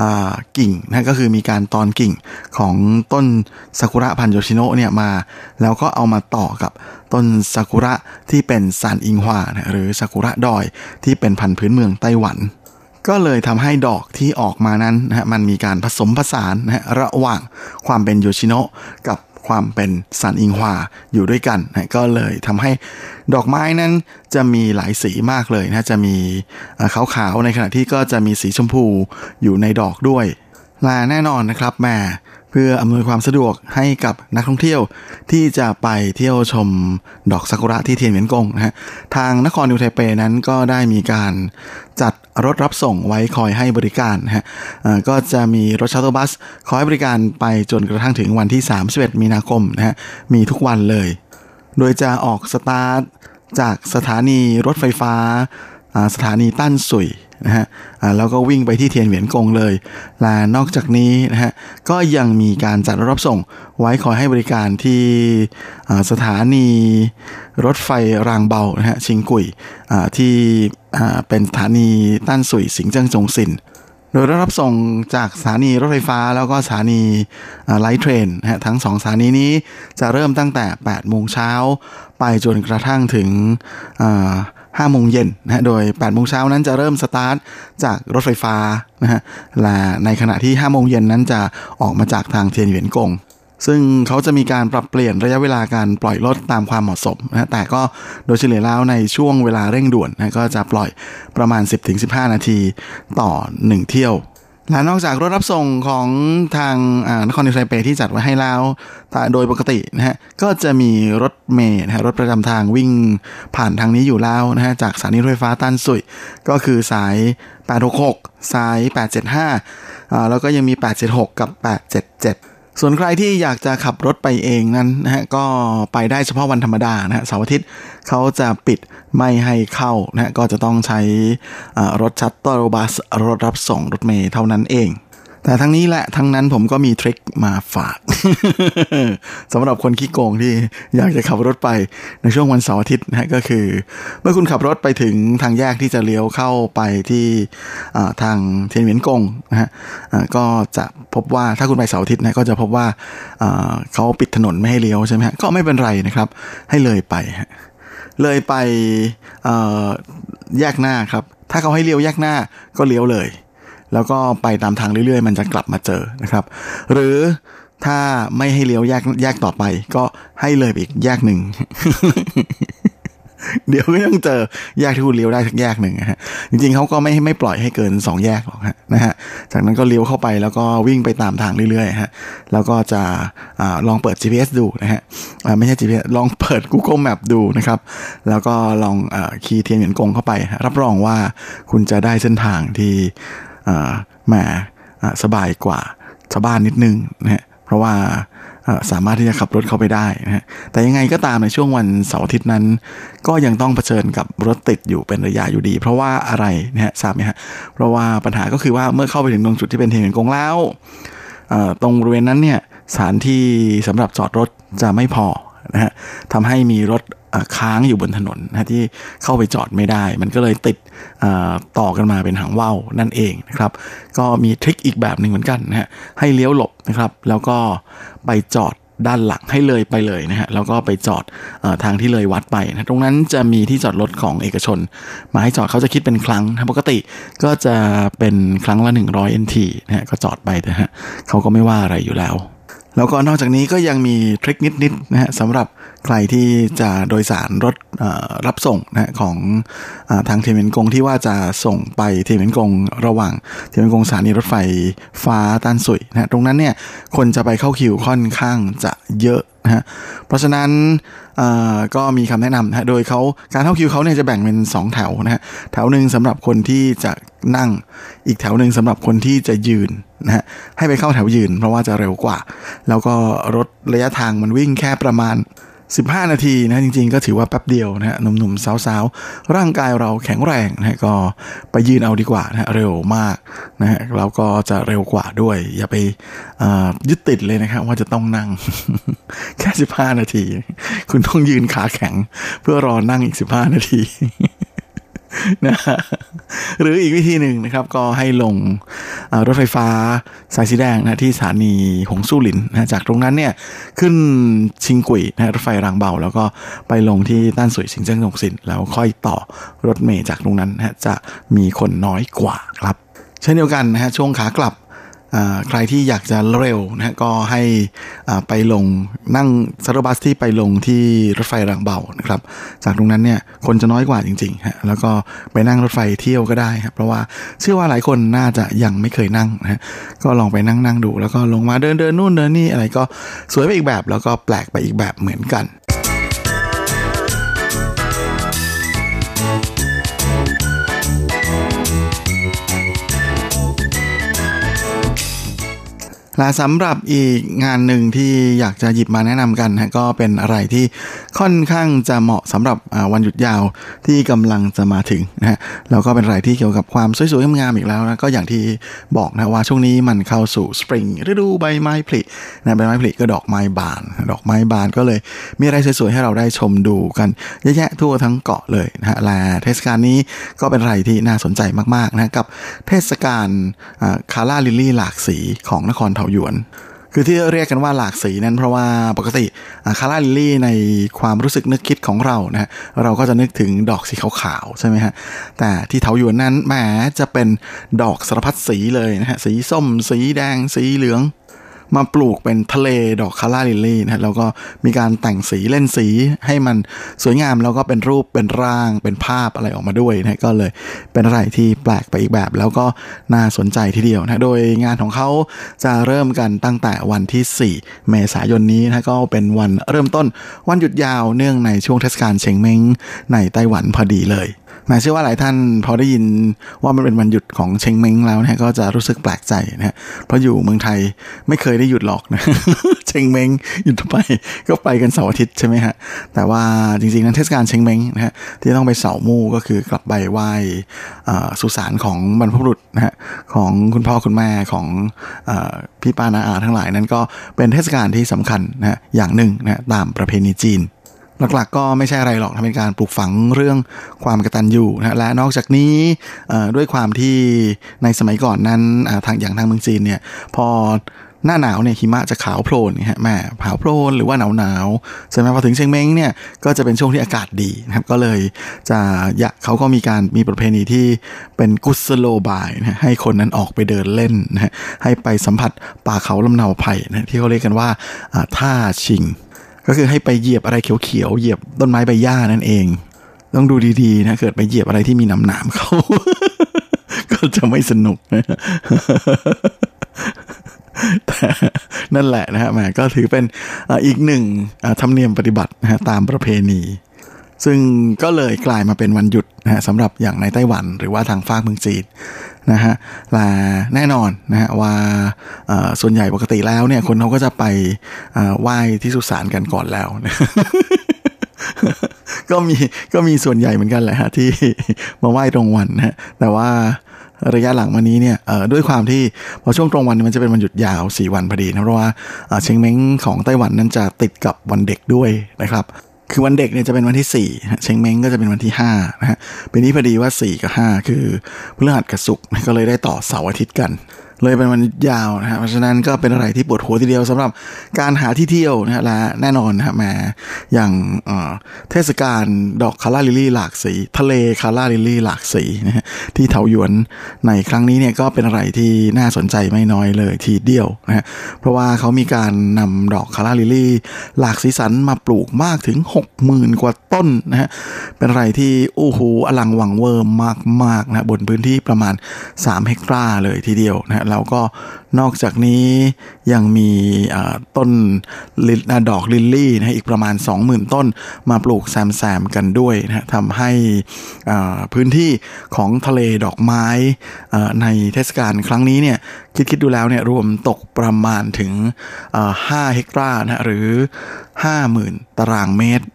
อากิ่งนะก็คือมีการตอนกิ่งของต้นซากุระพันโยชิโนะเนี่ยมา แล้วก็เอามาต่อกับต้นซากุระที่เป็นซานอิงฮวานะหรือซากุระดอยที่เป็นพันธุ์พื้นเมืองไต้หวัน ก็เลยทำให้ดอกที่ออกมานั้นนะฮะมันมีการผสมผสานนะฮะระหว่างความเป็นโยชิโนะกับความเป็นซันอิงฮวาอยู่ด้วยกันนะก็เลยทำให้ดอกไม้นั้นจะมีหลายสีมากเลยนะจะมีขาวๆในขณะที่ก็จะมีสีชมพูอยู่ในดอกด้วยและแน่นอนนะครับแม่เพื่ออำนวยความสะดวกให้กับนักท่องเที่ยวที่จะไปเที่ยวชมดอกซากุระที่เทียนเหวียนกงนะฮะทางนครนิวไทเปนั้นก็ได้มีการจัด รถรับส่งไว้คอยให้บริการนะฮะก็จะมีรถ shuttle bus คอยบริการไปจนกระทั่งถึงวันที่ 31 มีนาคมนะฮะมีทุกวันเลย โดยจะออกสตาร์ทจากสถานีรถไฟฟ้าสถานีตั้นสุย นะฮะแล้วก็วิ่งไปที่เทียนเหวียนกงเลยและนอกจากนี้นะฮะก็ยังมีการจัดรถรับส่ง ไว้คอยให้บริการที่สถานีรถไฟรางเบานะฮะชิงกุยที่เป็นสถานีตั้นสุยสิงเจิ้งจงสินโดยรับส่งจากสถานีรถไฟฟ้าแล้วก็สถานีlight train ฮะทั้งสองสถานีนี้จะเริ่มตั้งแต่ 8 โมงเช้า ไปจนกระทั่งถึง 5โมงเย็นนะโดย8โมงเช้านั้นจะเริ่มสตาร์ทจากรถไฟฟ้านะฮะและในขณะที่5โมงเย็นนั้นจะออกมาจากทางเทียนเหวียนกงซึ่งเขาจะมีการปรับเปลี่ยนระยะเวลาการปล่อยรถตามความเหมาะสมนะแต่ก็โดยเฉลี่ยแล้วในช่วงเวลาเร่งด่วนนะก็จะปล่อยประมาณ 10-15 นาทีต่อ 1 เที่ยว และนอกจากรถรับส่งของทางนครนิวไทเปที่จัดไว้ให้แล้วโดยปกตินะฮะก็จะมีรถเมล์นะฮะรถประจำทางวิ่งผ่านทางนี้อยู่แล้วนะฮะจากสถานีรถไฟฟ้าตันสุย ก็คือสาย 866 สาย 875แล้วก็ยังมี 876 กับ 877 ส่วนใครที่อยากจะขับรถไปเองนั้นนะฮะก็ไปได้เฉพาะวันธรรมดานะฮะเสาร์อาทิตย์เขาจะปิดไม่ให้เข้านะฮะก็จะต้องใช้รถ shuttle bus รถรับส่งรถเมล์เท่านั้นเอง แต่ทั้งนี้และทั้งนั้นผมก็มี trick มาฝากสำหรับคนขี้โกงที่อยากจะขับรถไปในช่วงวันเสาร์อาทิตย์นะก็คือ เมื่อคุณขับรถไปถึงทางแยกที่จะเลี้ยวเข้าไปที่ทางเทียนเหวียนกงนะฮะก็จะพบว่าถ้าคุณไปเสาร์อาทิตย์นะก็จะพบว่าเขาปิดถนนไม่ให้เลี้ยวใช่ไหมฮะก็ไม่เป็นไรนะครับ ให้เลยไป เลยไปแยกหน้าครับ ถ้าเขาให้เลี้ยวแยกหน้าก็เลี้ยวเลย แล้วก็ไปตามทางเรื่อยๆ มันจะกลับมาเจอนะครับ หรือถ้าไม่ให้เลี้ยวแยกแยกต่อไป ก็ให้เลยอีกแยกหนึ่งเดี๋ยวก็ยังเจอแยกที่คุณเลี้ยวได้สักแยกหนึ่งฮะจริงๆเขาก็ไม่ไม่ปล่อยให้เกิน 2 แยกหรอกฮะนะฮะจากนั้นก็เลี้ยวเข้าไปแล้วก็วิ่งไปตามทางเรื่อยๆฮะแล้วก็จะอลองเปิด GPS ดูนะฮะไม่ใช่ GPS ลองเปิด Google Map ดูนะครับ แล้วก็ลองคีย์เทียนเหยียนกงเข้าไป รับรองว่าคุณจะได้เส้นทางที่ แหมสบายกว่าชาวบ้านนิดนึงนะฮะเพราะว่าสามารถที่จะขับรถเข้าไปได้นะฮะแต่ยังไงก็ตามในช่วงวันเสาร์อาทิตย์นั้น ก็ยังต้องเผชิญกับรถติดอยู่เป็นระยะอยู่ดี เพราะว่าอะไรนะฮะทราบไหมฮะเพราะว่าปัญหาก็คือว่าเมื่อเข้าไปถึงตรงจุดที่เป็นเทียนกงแล้วตรงบริเวณนั้นเนี่ยสถานที่สำหรับจอดรถจะไม่พอนะฮะทำให้มีรถ ค้างอยู่บนถนนนะที่เข้าไปจอดไม่ได้ มันก็เลยติดต่อกันมาเป็นหางว่าวนั่นเองนะครับ ก็มีทริคอีกแบบหนึ่งเหมือนกันนะฮะให้เลี้ยวหลบนะครับ แล้วก็ไปจอดด้านหลังให้เลยไปเลยนะฮะแล้วก็ไปจอดอทางที่เลยวัดไปนะตรงนั้นจะมีที่จอดรถของเอกชน มาให้จอดเขาจะคิดเป็นครั้งนะปกติก็จะเป็นครั้งละ 100 NT นะฮะก็จอดไปนะฮะเขาก็ไม่ว่าอะไรอยู่แล้ว แล้วก็นอกจากนี้ก็ยังมีทริคนิดๆนะฮะสำหรับใครที่จะโดยสารรถรับส่งนะของอทางเทียนเวนกงที่ว่าจะส่งไปเทียนเวนกงระหว่างเทียนเวนกงสถานีรถไฟฟ้าตันสุยนะตรงนั้นเนี่ยคนจะไปเข้าคิวค่อนข้างจะเยอะนะฮะเพราะฉะนั้นก็มีคำแนะนำนะโดยเขาการเข้าคิวเขาเนี่ยจะแบ่งเป็น 2 แถวนะฮะแถวหนึ่งสำหรับคนที่จะนั่ง อีกแถวหนึ่งสำหรับคนที่จะยืนนะฮะให้ไปเข้าแถวยืน เพราะว่าจะเร็วกว่า แล้วก็รถระยะทางมันวิ่งแค่ประมาณ 15 นาทีนะจริงๆ ก็ถือว่าแป๊บเดียวนะฮะหนุ่มๆสาวๆ ร่างกายเราแข็งแรงนะก็ไปยืนเอาดีกว่านะเร็วมากนะฮะเราก็จะเร็วกว่าด้วย อย่าไปยึดติดเลยนะครับว่าจะต้องนั่ง แค่ 15 นาที คุณต้องยืนขาแข็ง เพื่อรอนั่งอีก 15 นาที นะหรืออีกวิธีหนึ่งนะครับ ก็ให้ลงรถไฟฟ้าสายสีแดงนะที่สถานีหงสู่หลินนะจากตรงนั้นเนี่ยขึ้นชิงกุยนะรถไฟรางเบา แล้วก็ไปลงที่ต้านสวยสิงเจิ้งหงสิน แล้วค่อยต่อรถเมย์จากตรงนั้นนะจะมีคนน้อยกว่าครับ เช่นเดียวกันนะฮะช่วงขากลับ ใครที่อยากจะเร็วนะฮะก็ให้ไปลงนั่งสารบัสที่ไปลงที่รถไฟรางเบานะครับ จากตรงนั้นเนี่ยคนจะน้อยกว่าจริงๆฮะแล้วก็ไปนั่งรถไฟเที่ยวก็ได้ครับเพราะว่าเชื่อว่าหลายคนน่าจะยังไม่เคยนั่งนะฮะก็ลองไปนั่งนั่งดู แล้วก็ลงมาเดินเดินนู่นเดินนี่อะไรก็สวยไปอีกแบบ แล้วก็แปลกไปอีกแบบเหมือนกัน และสำหรับอีกงานหนึ่งที่อยากจะหยิบมาแนะนำกันนะก็เป็นอะไรที่ค่อนข้างจะเหมาะสำหรับวันหยุดยาวที่กำลังจะมาถึงนะแล้วก็เป็นอะไรที่เกี่ยวกับความสวยๆงามๆอีกแล้วนะก็อย่างที่บอกนะว่าช่วงนี้มันเข้าสู่สปริงฤดูใบไม้ผลินะใบไม้ผลิก็ดอกไม้บาน ดอกไม้บานก็เลยมีอะไรสวยๆให้เราได้ชมดูกันเยอะแยะทั่วทั้งเกาะเลยนะฮะและเทศกาลนี้ก็เป็นอะไรที่น่าสนใจมากๆนะกับเทศกาลคาร่าลิลลี่หลากสีของนครเทาหยวน คือที่เรียกกันว่าหลากสีนั้นเพราะว่าปกติคาราลิลลี่ในความรู้สึกนึกคิดของเรานะเราก็จะนึกถึงดอกสีขาวๆใช่ไหมฮะแต่ที่เถาหยวนนั้นแหมจะเป็นดอกสารพัดสีเลยนะฮะสีส้ม สีแดงสีเหลือง มาปลูกเป็นทะเลดอกคาราลิลลี่นะแล้วก็มีการแต่งสีเล่นสีให้มันสวยงามแล้วก็เป็นรูปเป็นร่างเป็นภาพอะไรออกมาด้วยนะก็เลยเป็นอะไรที่แปลกไปอีกแบบ แล้วก็น่าสนใจทีเดียวนะโดยงานของเขาจะเริ่มกันตั้งแต่วันที่ 4 เมษายนนี้นะก็เป็นวันเริ่มต้นวันหยุดยาวเนื่องในช่วงเทศกาลเชงเม้งในไต้หวันพอดีเลย มาเชื่อว่าหลายท่านพอได้ยินว่ามันเป็นวันหยุดของเชงเม้งแล้วนะก็จะรู้สึกแปลกใจนะเพราะอยู่เมืองไทยไม่เคยได้หยุดหรอกนะเชงเม้งหยุดไปก็ไปกันเสาร์อาทิตย์ใช่ไหมฮะแต่ว่าจริงๆนั้นเทศกาลเชงเม้งนะฮะที่ต้องไปเสามู่ก็คือกลับไปไหว้สุสานของบรรพบุรุษนะฮะของคุณพ่อคุณแม่ของพี่ป้านาอาทั้งหลายนั้นก็เป็นเทศกาลที่สำคัญนะอย่างหนึ่งนะตามประเพณีจีน หลักๆก็ไม่ใช่อะไรหรอกเป็นการปลูกฝังเรื่องความกตัญญูนะและนอกจากนี้ด้วยความที่ในสมัยก่อนนั้นทางอย่างทางเมืองจีนเนี่ยพอหน้าหนาวเนี่ยหิมะจะขาวโพลนฮะแม่ขาวโพลนหรือว่าหนาวหนาวใช่ไหมพอถึงเชียงเม้งเนี่ยก็จะเป็นช่วงที่อากาศดีนะครับก็เลยจะยะเขาก็มีการมีประเพณีที่เป็นกุศโลบายนะให้คนนั้นออกไปเดินเล่นนะให้ไปสัมผัสป่าเขาลำเนาไผ่นะที่เขาเรียกกันว่าท่าชิง ก็คือให้ไปเหยียบอะไรเขียวๆเหยียบต้นไม้ใบหญ้านั่นเอง ต้องดูดีๆนะเกิดไปเหยียบอะไรที่มีน้ำหนามเขาก็จะไม่สนุกนะแต่นั่นแหละนะฮะแหมก็ถือเป็นอีกหนึ่งธรรมเนียมปฏิบัตินะฮะตามประเพณี ซึ่งก็เลยกลายมาเป็นวันหยุดนะฮะสำหรับอย่างในไต้หวัน หรือว่าทางฝากเมืองจีนนะฮะและแน่นอนนะฮะว่าส่วนใหญ่ปกติแล้วเนี่ยคนเขาก็จะไปไหว้ที่สุสานกันก่อนแล้วก็มีก็มีส่วนใหญ่เหมือนกันแหละฮะที่มาไหว้ตรงวันนะฮะแต่ว่าระยะหลังมานี้เนี่ยด้วยความที่พอช่วงตรงวันมันจะเป็นวันหยุดยาว 4 วันพอดีนะเพราะว่าเชียงเม้งของไต้หวันนั้นจะติดกับวันเด็กด้วยนะครับ คือวันเด็กเนี่ยจะเป็นวันที่ 4 เชงเม้งก็จะเป็นวันที่5นะฮะปีนี้พอดีว่า 4 กับ 5 คือพฤหัสกับศุกร์ก็เลยได้ต่อเสาร์อาทิตย์กัน เลยเป็นวันยาวนะฮะเพราะฉะนั้นก็เป็นอะไรที่ปวดหัวทีเดียวสำหรับการหาที่เที่ยวนะฮะและแน่นอนนะฮะแมาอย่างเทศกาลดอกคาราลิลี่หลากสี ทะเลคาราลิลี่หลากสีนะฮะที่เถาหยวนในครั้งนี้เนี่ยก็เป็นอะไรที่น่าสนใจไม่น้อยเลยทีเดียวนะฮะเพราะว่าเขามีการนำดอกคาราลิลี่หลากสีสันมาปลูกมากถึง 60,000 กว่าต้นนะฮะเป็นอะไรที่โอ้โหอลังวังเวอร์มากๆนะบนพื้นที่ประมาณ 3 เฮกตาร์เลยทีเดียวนะฮะแล้วก็นอกจากนี้ยังมีต้นดอกลิลลี่นะอีกประมาณ 20,000 ต้นมาปลูกแซมๆกันด้วยนะทำให้พื้นที่ของทะเลดอกไม้ในเทศกาลครั้งนี้เนี่ยคิดคิดดูแล้วเนี่ยรวมตกประมาณถึง 5 เฮกตาร์นะหรือ 50,000 ตารางเมตร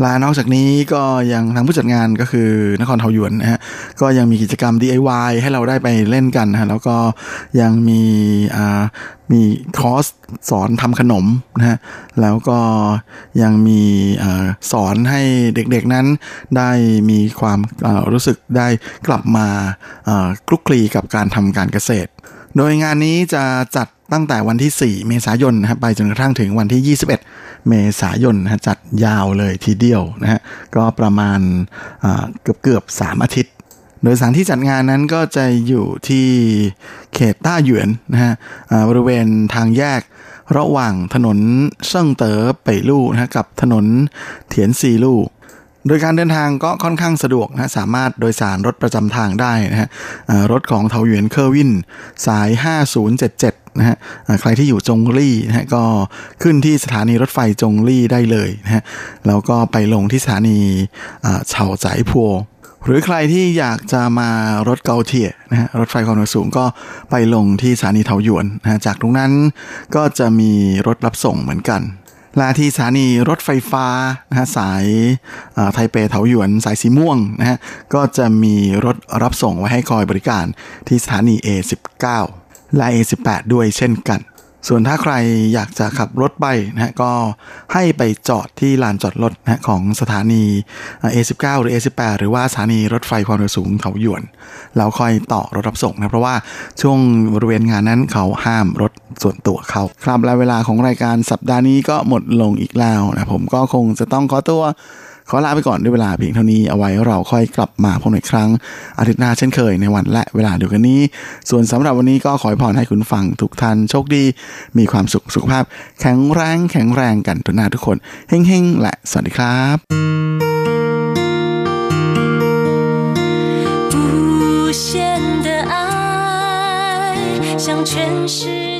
และนอกจากนี้ก็ยังทางผู้จัดงานก็คือนครเทาหยวนนะฮะก็ยังมีกิจกรรม DIY ให้เราได้ไปเล่นกันนะฮะแล้วก็ยังมีอ่ามีคอร์สสอนทำขนมนะฮะแล้วก็ยังมีอสอนให้เด็กๆนั้นได้มีความรู้สึกได้กลับมาคลุกคลีกับการทำการเกษตร โดยงานนี้จะจัดตั้งแต่วันที่ 4 เมษายนนะครับไปจนกระทั่งถึงวันที่ 21 เมษายนนะจัดยาวเลยทีเดียวนะฮะก็ประมาณเกือบเกือบสามอาทิตย์ โดยสถานที่จัดงานนั้นก็จะอยู่ที่เขตต้าหยวนนะฮะบริเวณทางแยกระหว่างถนนเซิ่งเต๋อไปลู่นะกับถนนเถียนซีลู่ โดยการเดินทางก็ค่อนข้างสะดวกนะสามารถโดยสารรถประจำทางได้นะฮะรถของเถาหยวนเค่ออวิ้น สาย 5077นะฮะใครที่อยู่จงลี่นะฮะก็ขึ้นที่สถานีรถไฟจงลี่ได้เลยนะฮะแล้วก็ไปลงที่สถานีเฉาจ่ายพัวหรือใครที่อยากจะมารถเกาเทียนะฮะรถไฟความเร็วสูงก็ไปลงที่สถานีเทาหยวนนะจากตรงนั้นก็จะมีรถรับส่งเหมือนกัน ลาที่สถานีรถไฟฟ้านะฮะสายไทเปเถาหยวนสายสีม่วงนะฮะก็จะมีรถรับส่งไว้ให้คอยบริการที่สถานี A19 และ A18 ด้วยเช่นกัน ส่วนถ้าใครอยากจะขับรถไปนะก็ให้ไปจอดที่ลานจอดรถนะของสถานี A19 หรือ A18 หรือว่าสถานีรถไฟความเร็วสูงเขาหยวน แล้วค่อยต่อรถรับส่งนะเพราะว่าช่วงบริเวณงานนั้นเขาห้ามรถส่วนตัวเขาครับและเวลาของรายการสัปดาห์นี้ก็หมดลงอีกแล้วนะผมก็คงจะต้องขอตัว ขอลาไปก่อนด้วยเวลาเพียงเท่านี้เอาไว้เราค่อยกลับมาพบในครั้งอาทิตย์หน้าเช่นเคยในวันและเวลาเดียวกันนี้ ส่วนสำหรับวันนี้ก็ขอพรให้คุณฟังทุกท่านโชคดี มีความสุขสุขภาพ แข็งแรงแข็งแรงกันทุกหน้าทุกคนเฮ้งๆและสวัสดีครับ无限的爱向全世